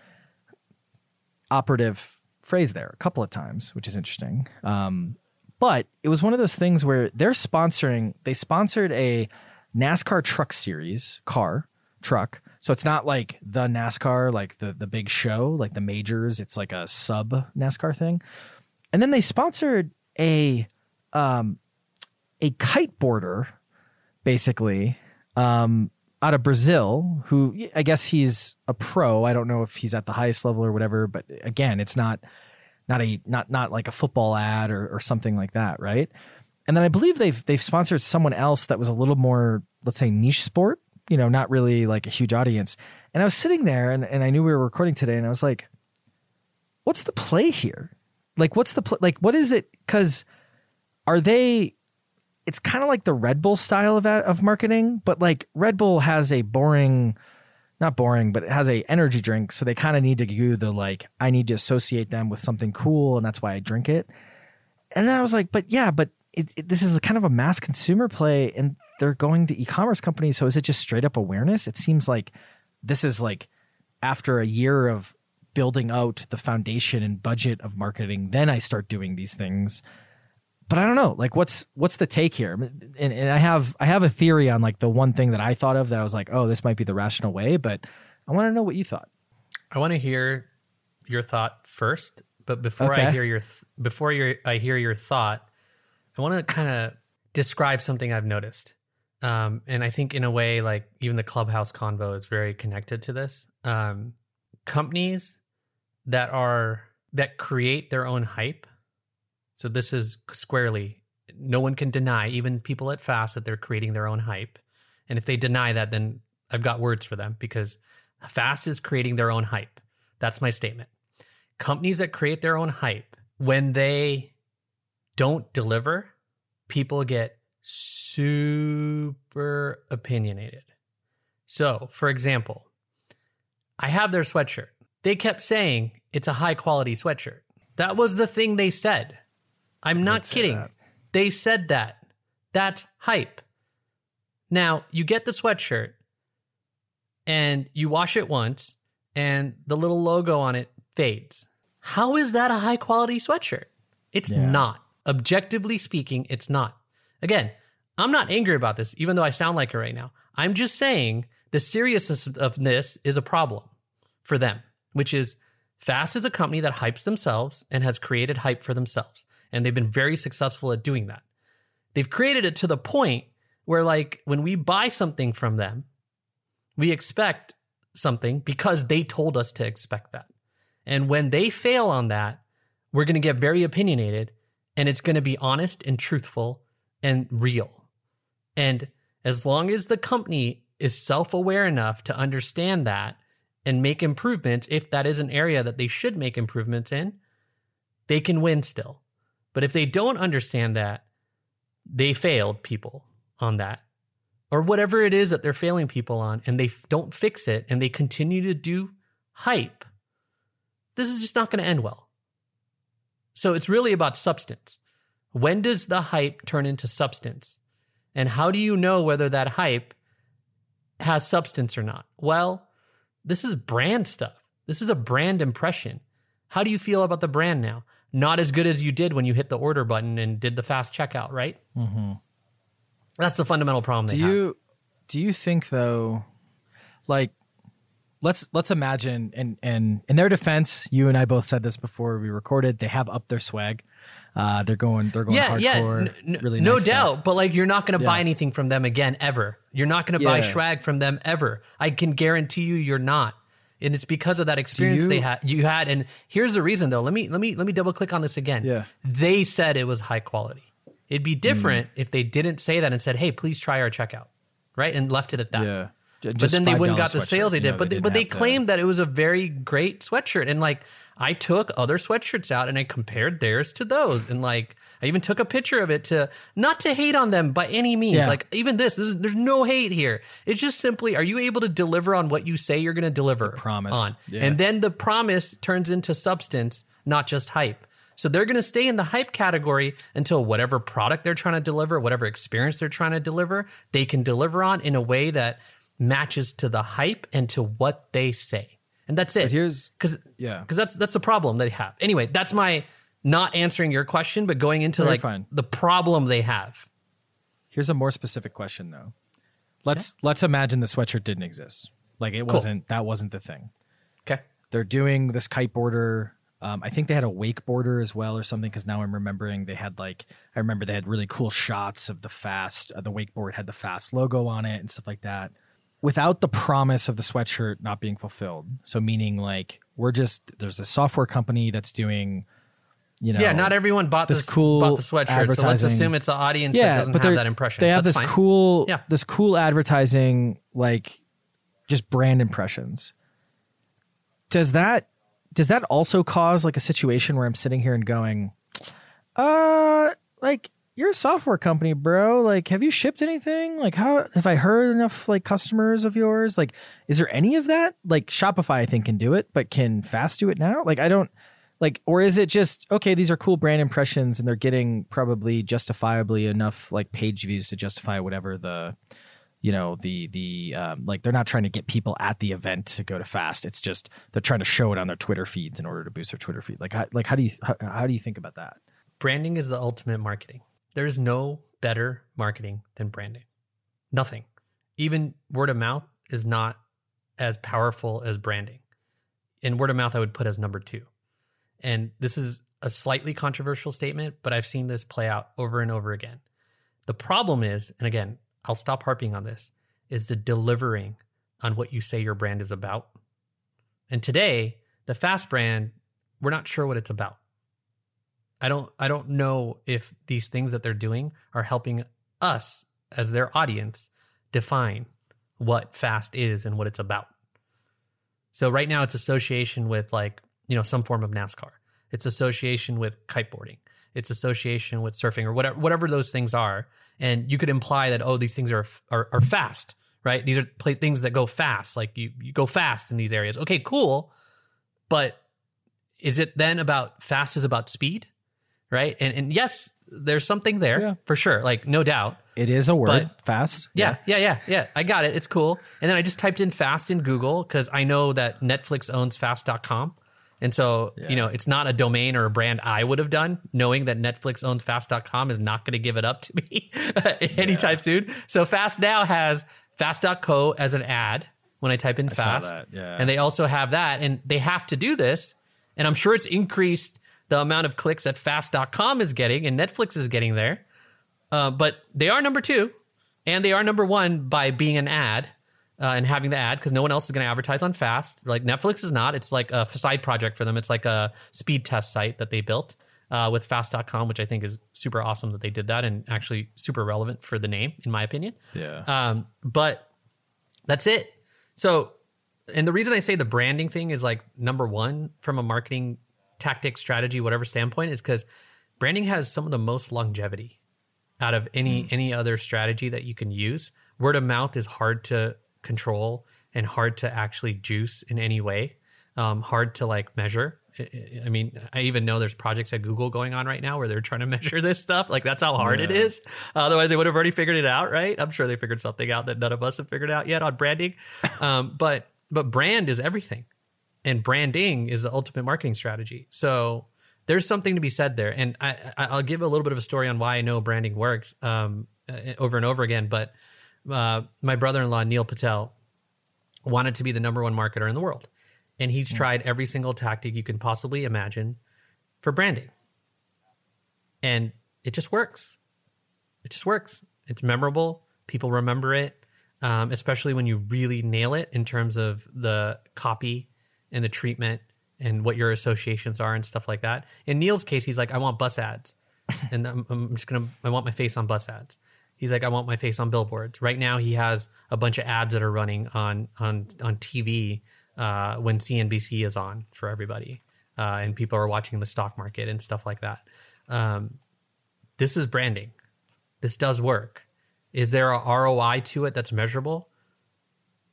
Operative phrase there a couple of times, which is interesting. Um, but it was one of those things where they're sponsoring, they sponsored a NASCAR truck series car, truck. So it's not like the NASCAR, like the, the big show, like the majors. It's like a sub NASCAR thing. And then they sponsored a, um, a kiteboarder, basically, um, out of Brazil, who I guess he's a pro. I don't know if he's at the highest level or whatever, but again, it's not not a not not like a football ad or, or something like that, right? And then I believe they've they've sponsored someone else that was a little more, let's say, niche sport, you know, not really like a huge audience. And I was sitting there and, and I knew we were recording today, and I was like, what's the play here? Like, what's the? Like, what is it? Because are they it's kind of like the Red Bull style of uh, of marketing, but like Red Bull has a boring, not boring, but it has a energy drink, so they kind of need to do the like I need to associate them with something cool, and that's why I drink it. And then I was like, but yeah, but it, it, this is a kind of a mass consumer play, and they're going to e-commerce companies, so is it just straight up awareness? It seems like this is like after a year of building out the foundation and budget of marketing, then I start doing these things but I don't know. Like, what's what's the take here? And, and I have I have a theory on like the one thing that I thought of that I was like, oh, this might be the rational way. But I want to know what you thought. I want to hear your thought first. But before okay. I hear your th- before your I hear your thought, I want to kind of describe something I've noticed. Um, and I think in a way, like even the clubhouse convo is very connected to this. Um, companies that are that create their own hype so this is squarely no one can deny, even people at Fast, that they're creating their own hype. And if they deny that, then I've got words for them because Fast is creating their own hype. That's my statement. Companies that create their own hype, when they don't deliver, people get super opinionated. So, for example, I have their sweatshirt. They kept saying it's a high quality sweatshirt. That was the thing they said I'm not kidding. They said that. That's hype. Now, you get the sweatshirt and you wash it once and the little logo on it fades. How is that a high quality sweatshirt? It's Yeah. not. Objectively speaking, it's not. Again, I'm not angry about this, even though I sound like it right now. I'm just saying the seriousness of this is a problem for them, which is Fast is a company that hypes themselves and has created hype for themselves. And they've been very successful at doing that. They've created it to the point where, like, when we buy something from them, we expect something because they told us to expect that. And when they fail on that, we're going to get very opinionated and it's going to be honest and truthful and real. And as long as the company is self aware enough to understand that and make improvements, if that is an area that they should make improvements in, they can win still. But if they don't understand that, they failed people on that or whatever it is that they're failing people on and they don't fix it and they continue to do hype, this is just not going to end well. So it's really about substance. When does the hype turn into substance? And how do you know whether that hype has substance or not? Well, this is brand stuff. This is a brand impression. How do you feel about the brand now? Not as good as you did when you hit the order button and did the fast checkout, right? Mm-hmm. That's the fundamental problem Do they have. you do you think though, like, let's let's imagine and and in their defense, you and I both said this before we recorded. They have upped their swag. Uh, they're going they're going yeah, yeah, hardcore. n- n- really no nice doubt. stuff. But like, you're not going to buy anything from them again ever. You're not going to buy swag from them ever. I can guarantee you, you're not. And it's because of that experience you- they had. You had, and here's the reason though. Let me let me let me double click on this again. Yeah. they said it was high quality. It'd be mm-hmm. different if they didn't say that and said, "Hey, please try our checkout," right, and left it at that. Yeah. J- but then they wouldn't got the sales they did. you know, but they, but they have to- claimed that it was a very great sweatshirt, and like I took other sweatshirts out and I compared theirs to those, and like I even took a picture of it to not to hate on them by any means. Yeah. Like even this, this is, there's no hate here. It's just simply, are you able to deliver on what you say you're going to deliver? promise. on, Yeah. and then the promise turns into substance, not just hype. So they're going to stay in the hype category until whatever product they're trying to deliver, whatever experience they're trying to deliver, they can deliver on in a way that matches to the hype and to what they say. And that's it. But here's Cuz yeah. cuz that's that's the problem they have. Anyway, that's my not answering your question but going into Very like fine. the problem they have. Here's a more specific question though. Let's let's imagine the sweatshirt didn't exist. Like it Cool. wasn't that wasn't the thing. Okay. They're doing this kiteboarder. Um, I think they had a wake border as well or something because now I'm remembering they had like I remember they had really cool shots of the fast. Uh, the wakeboard had the fast logo on it and stuff like that. Without the promise of the sweatshirt not being fulfilled. So meaning like we're just there's a software company that's doing, you know, Yeah, not everyone bought this this cool bought the sweatshirt. So let's assume it's an audience that doesn't have that impression. They have That's this fine. cool, Yeah. this cool advertising, like just brand impressions. Does that does that also cause like a situation where I'm sitting here and going, uh, like you're a software company, bro. Like, have you shipped anything? Like, how have I heard enough like customers of yours? Like, is there any of that? Like, Shopify, I think can do it, but can Fast do it now? Like, I don't like, or is it just okay? These are cool brand impressions, and they're getting probably justifiably enough like page views to justify whatever the, you know, the the um, like they're not trying to get people at the event to go to Fast. It's just they're trying to show it on their Twitter feeds in order to boost their Twitter feed. Like, how, like how do you how, how do you think about that? branding is the ultimate marketing. There's no better marketing than branding. Nothing. Even word of mouth is not as powerful as branding. And word of mouth, I would put as number two. And this is a slightly controversial statement, but I've seen this play out over and over again. The problem is, and again, I'll stop harping on this, is the delivering on what you say your brand is about. And today, the fast brand, we're not sure what it's about. I don't I don't know if these things that they're doing are helping us as their audience define what fast is and what it's about. So right now it's association with like, you know, some form of NASCAR. It's association with kiteboarding. It's association with surfing or whatever whatever those things are. And you could imply that oh these things are are, are fast, right? These are play, things that go fast. Like you you go fast in these areas. Okay, cool. But is it then about fast is about speed? right? And and yes, there's something there Yeah. for sure, like no doubt. It is a word. But- fast. Yeah, yeah, yeah, yeah. I got it. It's cool. And then I just typed in fast in Google because I know that Netflix owns fast.com. And so, you know, it's not a domain or a brand I would have done, knowing that Netflix owns fast.com is not going to give it up to me anytime soon. So Fast now has fast.co as an ad when I type in saw fast. yeah. And they also have that. And they have to do this. And I'm sure it's increased the amount of clicks that fast.com is getting and Netflix is getting there. Uh, but they are number two, and they are number one by being an ad uh, and having the ad because no one else is going to advertise on Fast. Like Netflix is not. It's like a side project for them. It's like a speed test site that they built uh, with Fast.com, which I think is super awesome that they did that and actually super relevant for the name, in my opinion. Yeah. Um, but that's it. So, and the reason I say the branding thing is like number one from a marketing tactic, strategy, whatever standpoint is because branding has some of the most longevity out of any any other strategy that you can use. Word of mouth is hard to control and hard to actually juice in any way. Um, hard to like measure. I- mean, I even know there's projects at Google going on right now where they're trying to measure this stuff. Like that's how hard it is. Otherwise, they would have already figured it out, right? I'm sure they figured something out that none of us have figured out yet on branding. Um, but but brand is everything, and branding is the ultimate marketing strategy. So there's something to be said there. And I, I, I'll give a little bit of a story on why I know branding works um, uh, over and over again. But uh, my brother-in-law Neil Patel wanted to be the number one marketer in the world, and he's tried every single tactic you can possibly imagine for branding, and it just works. It just works. It's memorable. People remember it, um, especially when you really nail it in terms of the copy and the treatment and what your associations are and stuff like that. In Neil's case, he's like, I want bus ads, and I'm, I'm just gonna, I want my face on bus ads. He's like, I want my face on billboards. Right now, he has a bunch of ads that are running on on on TV uh, when CNBC is on for everybody, uh, and people are watching the stock market and stuff like that. Um, this is branding. This does work. Is there a ROI to it that's measurable?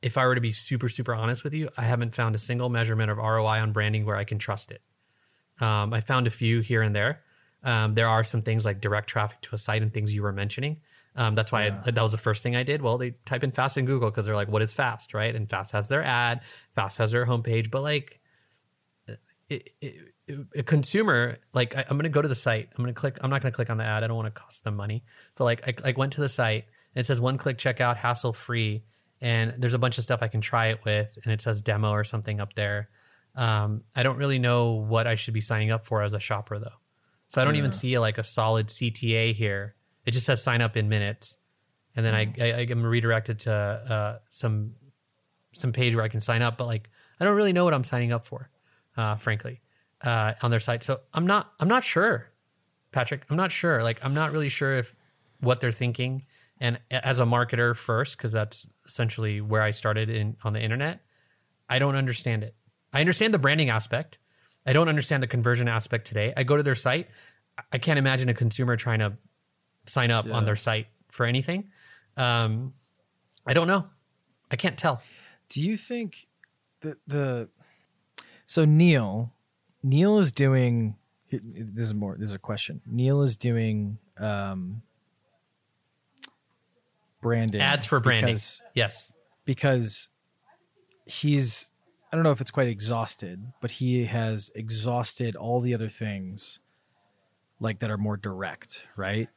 If I were to be super, super honest with you, I haven't found a single measurement of ROI on branding where I can trust it. Um, I found a few here and there. Um, there are some things like direct traffic to a site and things you were mentioning. Um, that's why I, that was the first thing I did. Well, they type in fast in Google because they're like, what is fast, right? And fast has their ad, fast has their homepage, but like it, it, a consumer, like I, I'm going to go to the site. I'm going to click. I'm not going to click on the ad. I don't want to cost them money. But like I, went to the site. And it says one click checkout, hassle free, and there's a bunch of stuff I can try it with, and it says demo or something up there. Um, I don't really know what I should be signing up for as a shopper though. So I don't even see like a solid CTA here. It just says sign up in minutes, and then I, I I'm redirected to uh, some some page where I can sign up, but like I don't really know what I'm signing up for, uh, frankly, uh, on their site. So I'm not I'm not sure, Patrick. I'm not sure. Like I'm not really sure if what they're thinking. And as a marketer first, because that's essentially where I started in on the internet, I don't understand it. I understand the branding aspect. I don't understand the conversion aspect today. I go to their site. I can't imagine a consumer trying to sign up on their site for anything. Um, I don't know. I can't tell. Do you think the the so Neil Neil is doing this is more this is a question. Neil is doing um branding Ads for branding. because yes. because he's I don't know if it's quite exhausted, but he has exhausted all the other things like that are more direct, right?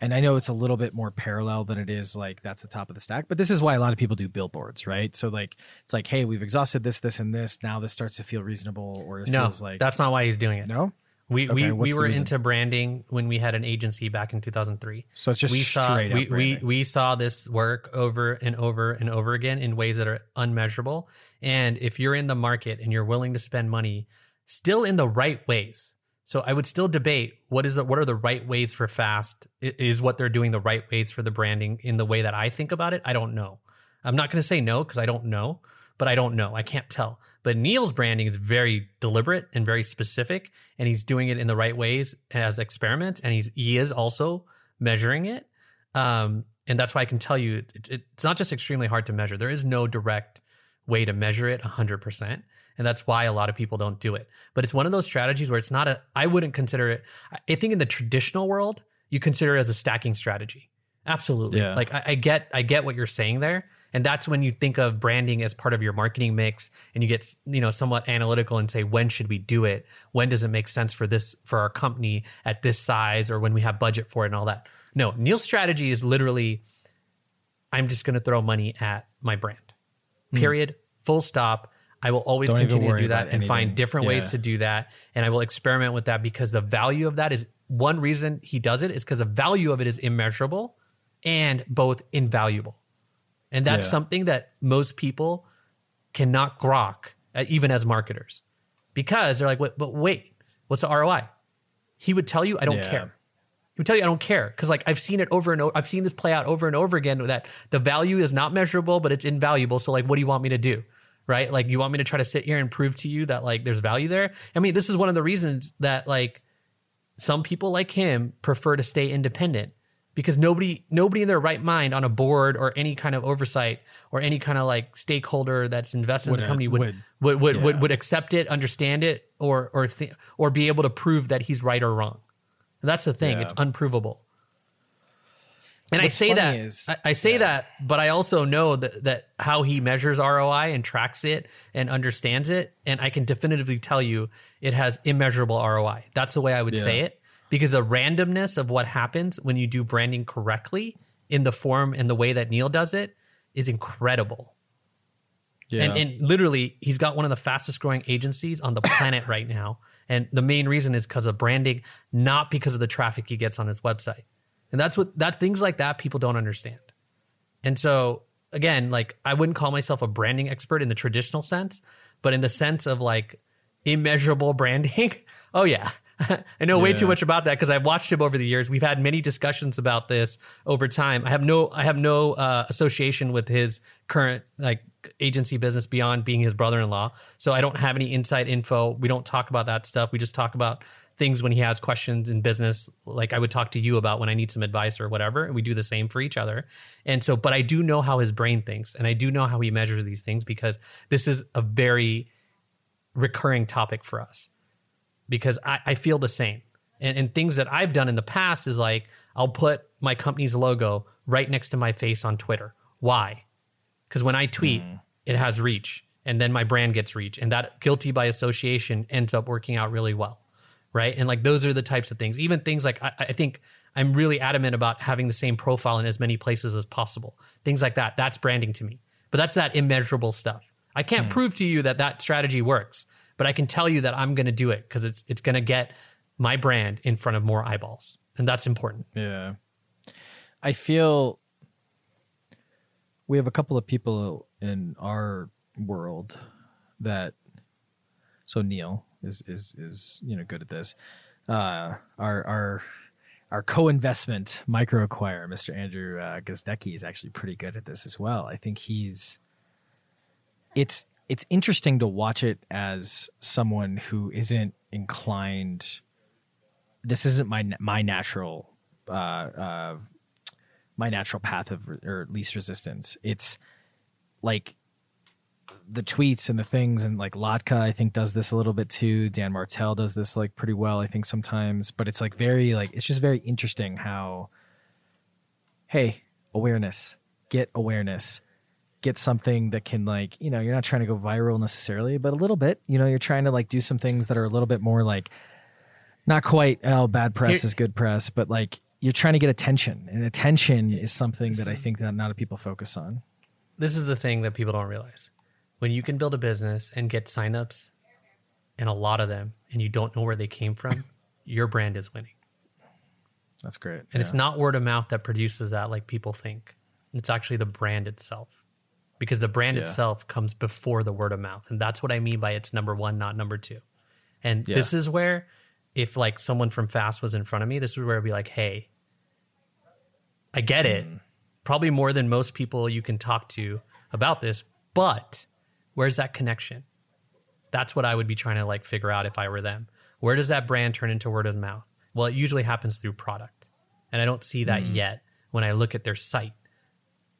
And I know it's a little bit more parallel than it is like that's the top of the stack, but this is why a lot of people do billboards, right? So like it's like, hey, we've exhausted this, this, and this. Now this starts to feel reasonable, or it No, feels like that's not why he's doing it. no. We Okay, we, we were into branding when we had an agency back in 2003. So it's just we saw straight up we, we we saw this work over and over and over again in ways that are unmeasurable. And if you're in the market and you're willing to spend money, still in the right ways. So I would still debate what is the, what are the right ways for fast? Is what they're doing the right ways for the branding in the way that I think about it? I don't know. I'm not going to say no because I don't know, but I don't know. I can't tell. But Neil's branding is very deliberate and very specific, and he's doing it in the right ways as experiments, and he's he is also measuring it. Um, and that's why I can tell you it, it's not just extremely hard to measure. There is no direct way to measure it 100%. And that's why a lot of people don't do it. But it's one of those strategies where it's not a, I wouldn't consider it, I think in the traditional world, you consider it as a stacking strategy. Absolutely. Yeah. Like I, I get, I get what you're saying there. And that's when you think of branding as part of your marketing mix and you get, you know, somewhat analytical and say, when should we do it? When does it make sense for this, for our company at this size or when we have budget for it and all that? No, Neil's strategy is literally, I'm just going to throw money at my brand. Hmm. Period. Full stop. I will always. Don't continue to do that and find anything. different ways to do that. And I will experiment with that because the value of that is one reason he does it is because the value of it is immeasurable and both invaluable. And that's Yeah. something that most people cannot grok, uh, even as marketers, because they're like, "Wait, but wait, what's the ROI? He would tell you, I don't Yeah. care. He would tell you, I don't care. Because like I've seen it over and over. I've seen this play out over and over again that the value is not measurable, but it's invaluable. So like, what do you want me to do? Right? Like you want me to try to sit here and prove to you that like there's value there? I mean, this is one of the reasons that like some people like him prefer to stay independent because nobody nobody in their right mind on a board or any kind of oversight or any kind of like stakeholder that's invested in the uh, company would would- would would, would, yeah. would accept it, understand it, or or th- or be able to prove that he's right or wrong. And that's the thing; Yeah. it's unprovable. And What's I say that is- I, I say yeah. that, but I also know that that how he measures ROI and tracks it and understands it, and I can definitively tell you it has immeasurable ROI. That's the way I would say it because the randomness of what happens when you do branding correctly in the form and the way that Neil does it is incredible. Yeah. And, and literally, he's got one of the fastest growing agencies on the planet right now. And the main reason is because of branding, not because of the traffic he gets on his website. And that's what that things like that people don't understand. And so again, like I wouldn't call myself a branding expert in the traditional sense, but in the sense of like immeasurable branding, oh yeah. I know way too much about that because I've watched him over the years. We've had many discussions about this over time. I have no I have no uh, association with his current like agency business beyond being his brother-in-law. So I don't have any inside info. We don't talk about that stuff. We just talk about things when he has questions in business like I would talk to you about when I need some advice or whatever. And we do the same for each other. And so but I do know how his brain thinks and I do know how he measures these things because this is a very recurring topic for us because I, I feel the same. And, and things that I've done in the past is like I'll put my company's logo right next to my face on Twitter. Why? Because when I tweet, mm. it has reach, and then my brand gets reach, and that guilty by association ends up working out really well, right? And like those are the types of things. Even things like I, I think I'm really adamant about having the same profile in as many places as possible. Things like that. That's branding to me. But that's that immeasurable stuff. I can't hmm. prove to you that that strategy works, but I can tell you that I'm going to do it because it's it's going to get my brand in front of more eyeballs, and that's important. Yeah. I feel we have a couple of people in our world that so Neil is is is you know good at this. Uh our our our co-investment MicroAcquire, Mr. Andrew uh, Gazdecki, is actually pretty good at this as well. I think he's it's it's interesting to watch it as someone who isn't inclined this isn't my my natural uh, uh, my natural path of or least resistance. It's like the tweets and the things, and like Latka, I think does this a little bit too. Dan Martell does this like pretty well, I think sometimes. But it's like very like it's just very interesting how, hey, awareness, get awareness, get something that can like you know you're not trying to go viral necessarily, but a little bit. You know, you're trying to like do some things that are a little bit more like not quite oh bad press Here- is good press but like you're trying to get attention and attention is something that i think that not a people focus on this is the thing that people don't realize. When you can build a business and get signups and a lot of them and you don't know where they came from, your brand is winning. that's great And it's not word of mouth that produces that like people think. It's actually the brand itself. Because the brand Yeah. itself comes before the word of mouth. And that's what I mean by it's number 1 not number 2. And Yeah. this is where if like someone from Fast was in front of me, this is where I'd be like, "Hey, I get it. Mm. Probably more than most people you can talk to about this, but where's that connection? That's what I would be trying to like figure out if I were them. Where does that brand turn into word of mouth? Well, it usually happens through product. And I don't see that mm. yet when I look at their site.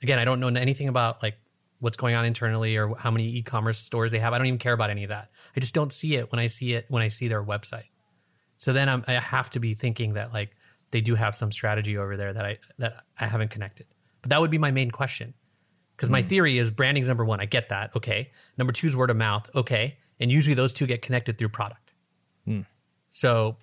Again, I don't know anything about like what's going on internally or how many e-commerce stores they have. I don't even care about any of that. I just don't see it when I see it when I see their website. So then I'm, I have to be thinking that like they do have some strategy over there that I that I haven't connected. But that would be my main question. Because my hmm. theory is branding's number one. I get that. Okay. Number two is word of mouth. Okay. And usually those two get connected through product. Hmm. So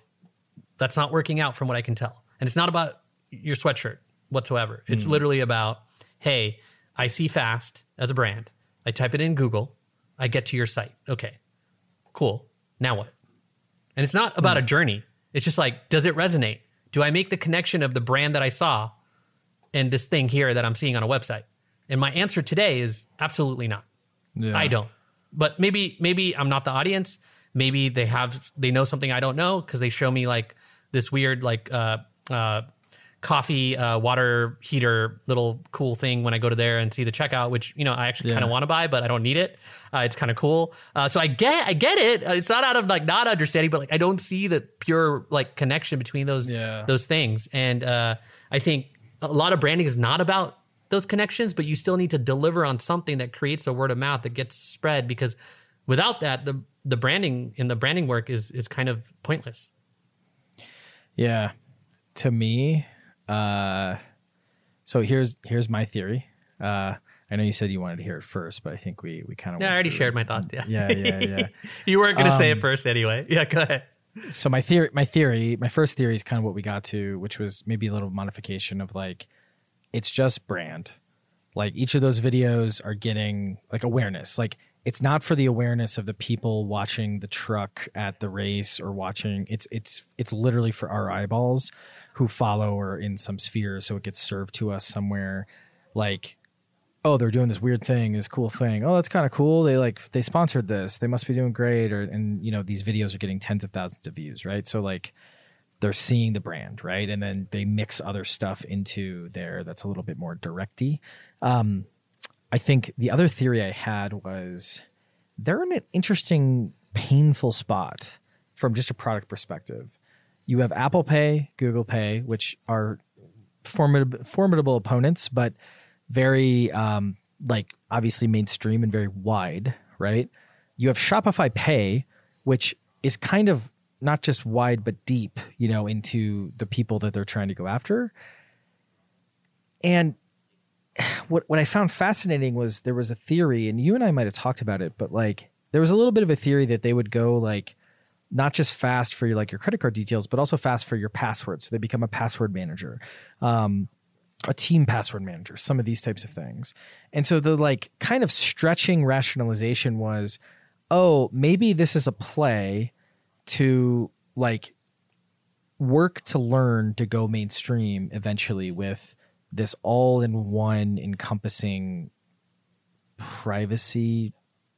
that's not working out from what I can tell. And it's not about your sweatshirt whatsoever. It's hmm. literally about, hey, I see fast as a brand. I type it in Google. I get to your site. Okay. Cool. Now what? And it's not about a journey. It's just like, does it resonate? Do I make the connection of the brand that I saw and this thing here that I'm seeing on a website? And my answer today is absolutely not. Yeah. I don't. But maybe maybe I'm not the audience. Maybe they have they know something I don't know because they show me like this weird like uh uh coffee uh water heater little cool thing when I go to there and see the checkout, which you know I actually kind of want to buy, but I don't need it. Uh, it's kind of cool. Uh, so I get I get it. Uh, It's not out of like not understanding, but like I don't see the pure like connection between those Yeah. those things. And uh, I think a lot of branding is not about those connections, but you still need to deliver on something that creates a word of mouth that gets spread because without that, the the branding in the branding work is is kind of pointless. Yeah. To me, uh so here's here's my theory. Uh I know you said you wanted to hear it first, but I think we we kind of Yeah, I already shared my thought. Yeah, Yeah, yeah, yeah. you weren't going to say it Um, first anyway. Yeah, go ahead. so my theory my theory my first theory is kind of what we got to which was maybe a little modification of like it's just brand. Like each of those videos are getting like awareness. Like it's not for the awareness of the people watching the truck at the race or watching. It's it's it's literally for our eyeballs who follow or in some sphere so it gets served to us somewhere. Like oh they're doing this weird thing this cool thing. Oh that's kind of cool. They like they sponsored this. They must be doing great or and you know these videos are getting tens of thousands of views right? So like they're seeing the brand right? And then they mix other stuff into there that's a little bit more directy. Um i think the other theory i had was they're in an interesting painful spot from just a product perspective. You have apple pay google pay which are formidable formidable opponents but very um, like obviously mainstream and very wide, right? You have Shopify Pay, which is kind of not just wide but deep, you know, into the people that they're trying to go after. And what what I found fascinating was there was a theory, and you and I might have talked about it, but like there was a little bit of a theory that they would go like not just fast for your like your credit card details, but also fast for your passwords. So they become a password manager. Um, a team password manager, some of these types of things. And so the like kind of stretching rationalization was, oh, maybe this is a play to like work to learn to go mainstream eventually with this all in one encompassing privacy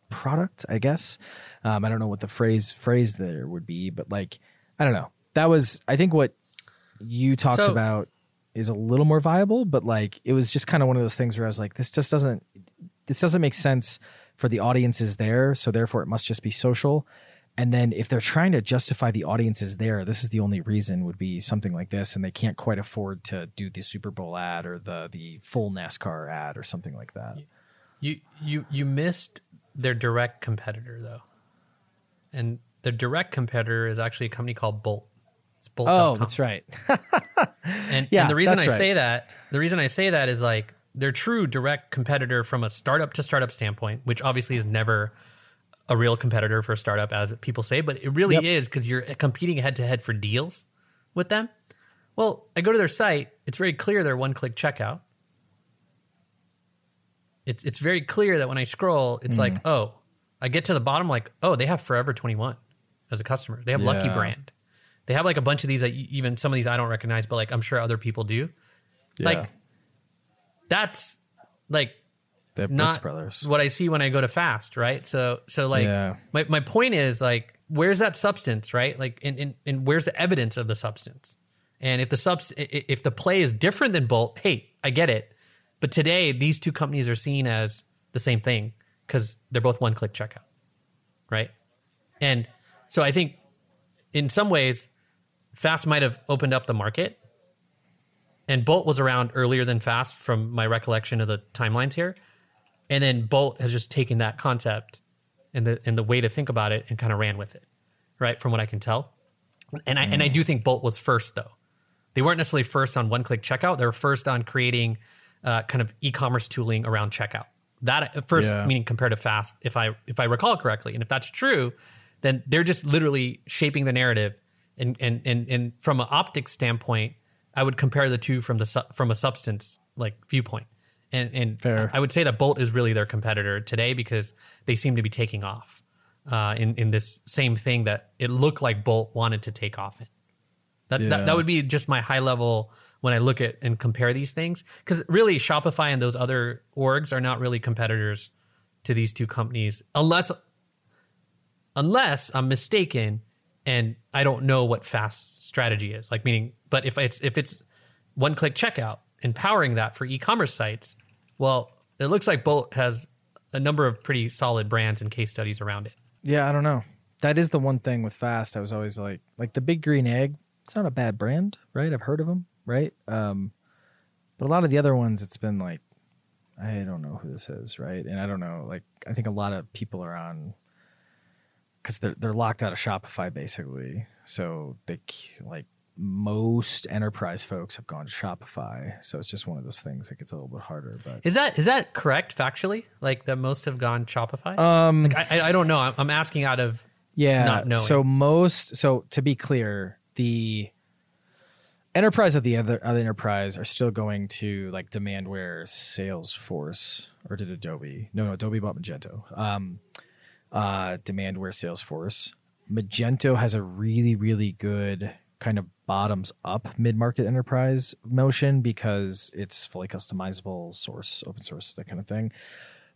product, I guess. Um, I don't know what the phrase phrase there would be, but like I don't know. That was I think what you talked So- about is a little more viable, but like it was just kind of one of those things where I was like, this just doesn't this doesn't make sense for the audiences there, so therefore it must just be social. And then if they're trying to justify the audiences there, this is the only reason would be something like this, and they can't quite afford to do the Super Bowl ad or the the full NASCAR ad or something like that. You you you missed their direct competitor though, and their direct competitor is actually a company called Bolt. It's Bolt. Oh, that's right. And, Yeah, and the reason I right. say that, the reason I say that is like their true direct competitor from a startup to startup standpoint, which obviously is never a real competitor for a startup, as people say, but it really Yep. is because you're competing head to head for deals with them. Well, I go to their site; it's very clear they're one click checkout. It's it's very clear that when I scroll, it's Hmm. like, oh, I get to the bottom, like, oh, they have Forever Twenty One as a customer. They have Lucky Brand. They have like a bunch of these that even some of these I don't recognize, but like I'm sure other people do. Like that's like the Brooks not Brothers. what I see when I go to fast, right? So so like Yeah. my, my point is like where's that substance, right? Like and, and, and where's the evidence of the substance? And if the subs if the play is different than Bolt, hey, I get it. But today these two companies are seen as the same thing because they're both one click checkout. Right? And so I think in some ways, Fast might have opened up the market. And Bolt was around earlier than Fast from my recollection of the timelines here. And then Bolt has just taken that concept and the and the way to think about it and kind of ran with it, right? From what I can tell, and I and I do think Bolt was first though. They weren't necessarily first on one click checkout. They were first on creating uh, kind of e-commerce tooling around checkout. That first Yeah. meaning compared to fast, if I if I recall correctly, and if that's true, then they're just literally shaping the narrative. And and and and from an optics standpoint, I would compare the two from the su- from a substance like viewpoint. And and Fair. I would say that Bolt is really their competitor today because they seem to be taking off uh, in in this same thing that it looked like Bolt wanted to take off in. That, Yeah. that that would be just my high level when I look at and compare these things because really Shopify and those other orgs are not really competitors to these two companies unless unless I'm mistaken and I don't know what fast strategy is like meaning but if it's if it's one click checkout empowering that for e-commerce sites well it looks like Bolt has a number of pretty solid brands and case studies around it Yeah, I don't know. That is the one thing with Fast. I was always like, like the Big Green Egg. It's not a bad brand, right? I've heard of them, right? Um, but a lot of the other ones, it's been like, I don't know who this is, right? And I don't know. Like, I think a lot of people are on because they're they're locked out of Shopify basically. So they like most enterprise folks have gone to Shopify. So it's just one of those things that gets a little bit harder. But is that is that correct factually like that most have gone Shopify um, Like, I, I- don't know. I'm, I'm asking out of Yeah. not knowing. So most so to be clear, the enterprise of the other other enterprise are still going to like Demandware, Salesforce, or did Adobe? No, no, Adobe bought Magento. Um, uh, Demandware, Salesforce. Magento has a really, really good kind of bottoms up mid market enterprise motion because it's fully customizable, source, open source, that kind of thing.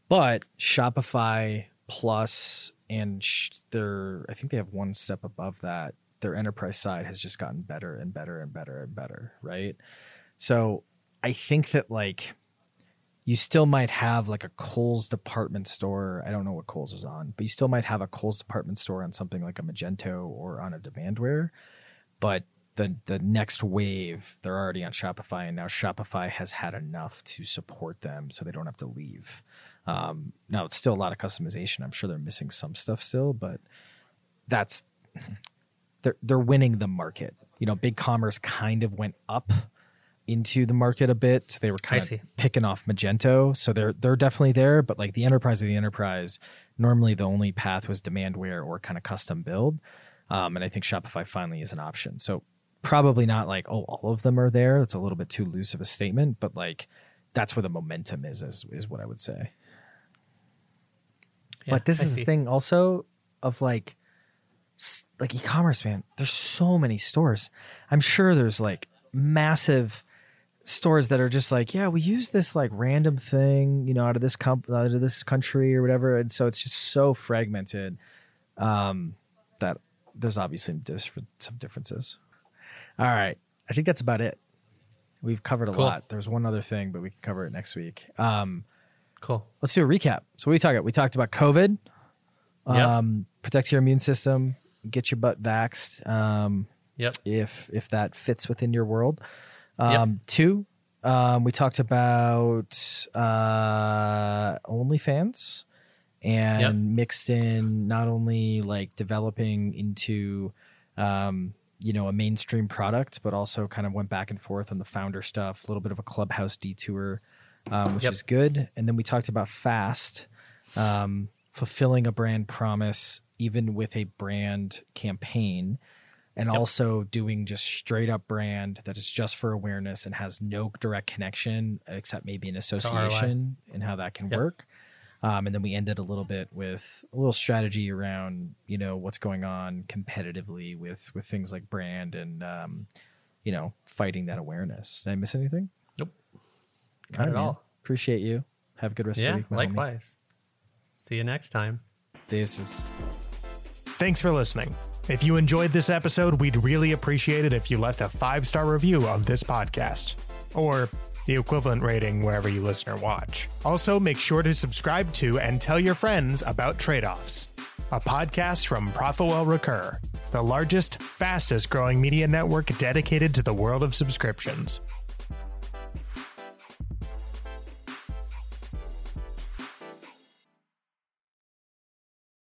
But Shopify Plus and sh- their, I think they have one step above that. Their enterprise side has just gotten better and better and better and better, right? So I think that like you still might have like a Kohl's department store. I don't know what Kohl's is on, but you still might have a Kohl's department store on something like a Magento or on a Demandware. But the the next wave, they're already on Shopify, and now Shopify has had enough to support them, so they don't have to leave. Um, now it's still a lot of customization. I'm sure they're missing some stuff still, but that's they're they're winning the market. You know, BigCommerce kind of went up into the market a bit. So they were kind of picking off Magento. So they're they're definitely there, but like the enterprise of the enterprise, normally the only path was demandware or kind of custom build. Um, and I think Shopify finally is an option. So probably not like, oh, all of them are there. That's a little bit too loose of a statement, but like that's where the momentum is, is, is what I would say. Yeah, but this I is see. the thing also of like like e-commerce man there's so many stores i'm sure there's like massive stores that are just like yeah we use this like random thing you know out of this comp out of this country or whatever and so it's just so fragmented um that there's obviously some differences all right i think that's about it we've covered a Cool. lot there's one other thing but we can cover it next week um cool. let's do a recap. So what we talked about, we talked about COVID, Yep. um, protect your immune system, get your butt vaxxed, um, Yep. if if that fits within your world. Um, Two, um, we talked about uh, OnlyFans and Yep. mixed in not only like developing into um, you know a mainstream product, but also kind of went back and forth on the founder stuff, a little bit of a clubhouse detour, um, which Yep. is good. And then we talked about fast, um, fulfilling a brand promise even with a brand campaign and also doing just straight up brand that is just for awareness and has no direct connection except maybe an association and how that can Yep. work. Um, and then we ended a little bit with a little strategy around you know what's going on competitively with with things like brand and um, you know fighting that awareness. Did I miss anything? Nope. All Not at man. all. Appreciate you. Have a good rest of the week. my homie. Likewise. See you next time. This is Thanks for listening. If you enjoyed this episode, we'd really appreciate it if you left a five star review of this podcast, or the equivalent rating wherever you listen or watch. Also, make sure to subscribe to and tell your friends about Tradeoffs, a podcast from ProfitWell Recur, the largest, fastest growing media network dedicated to the world of subscriptions.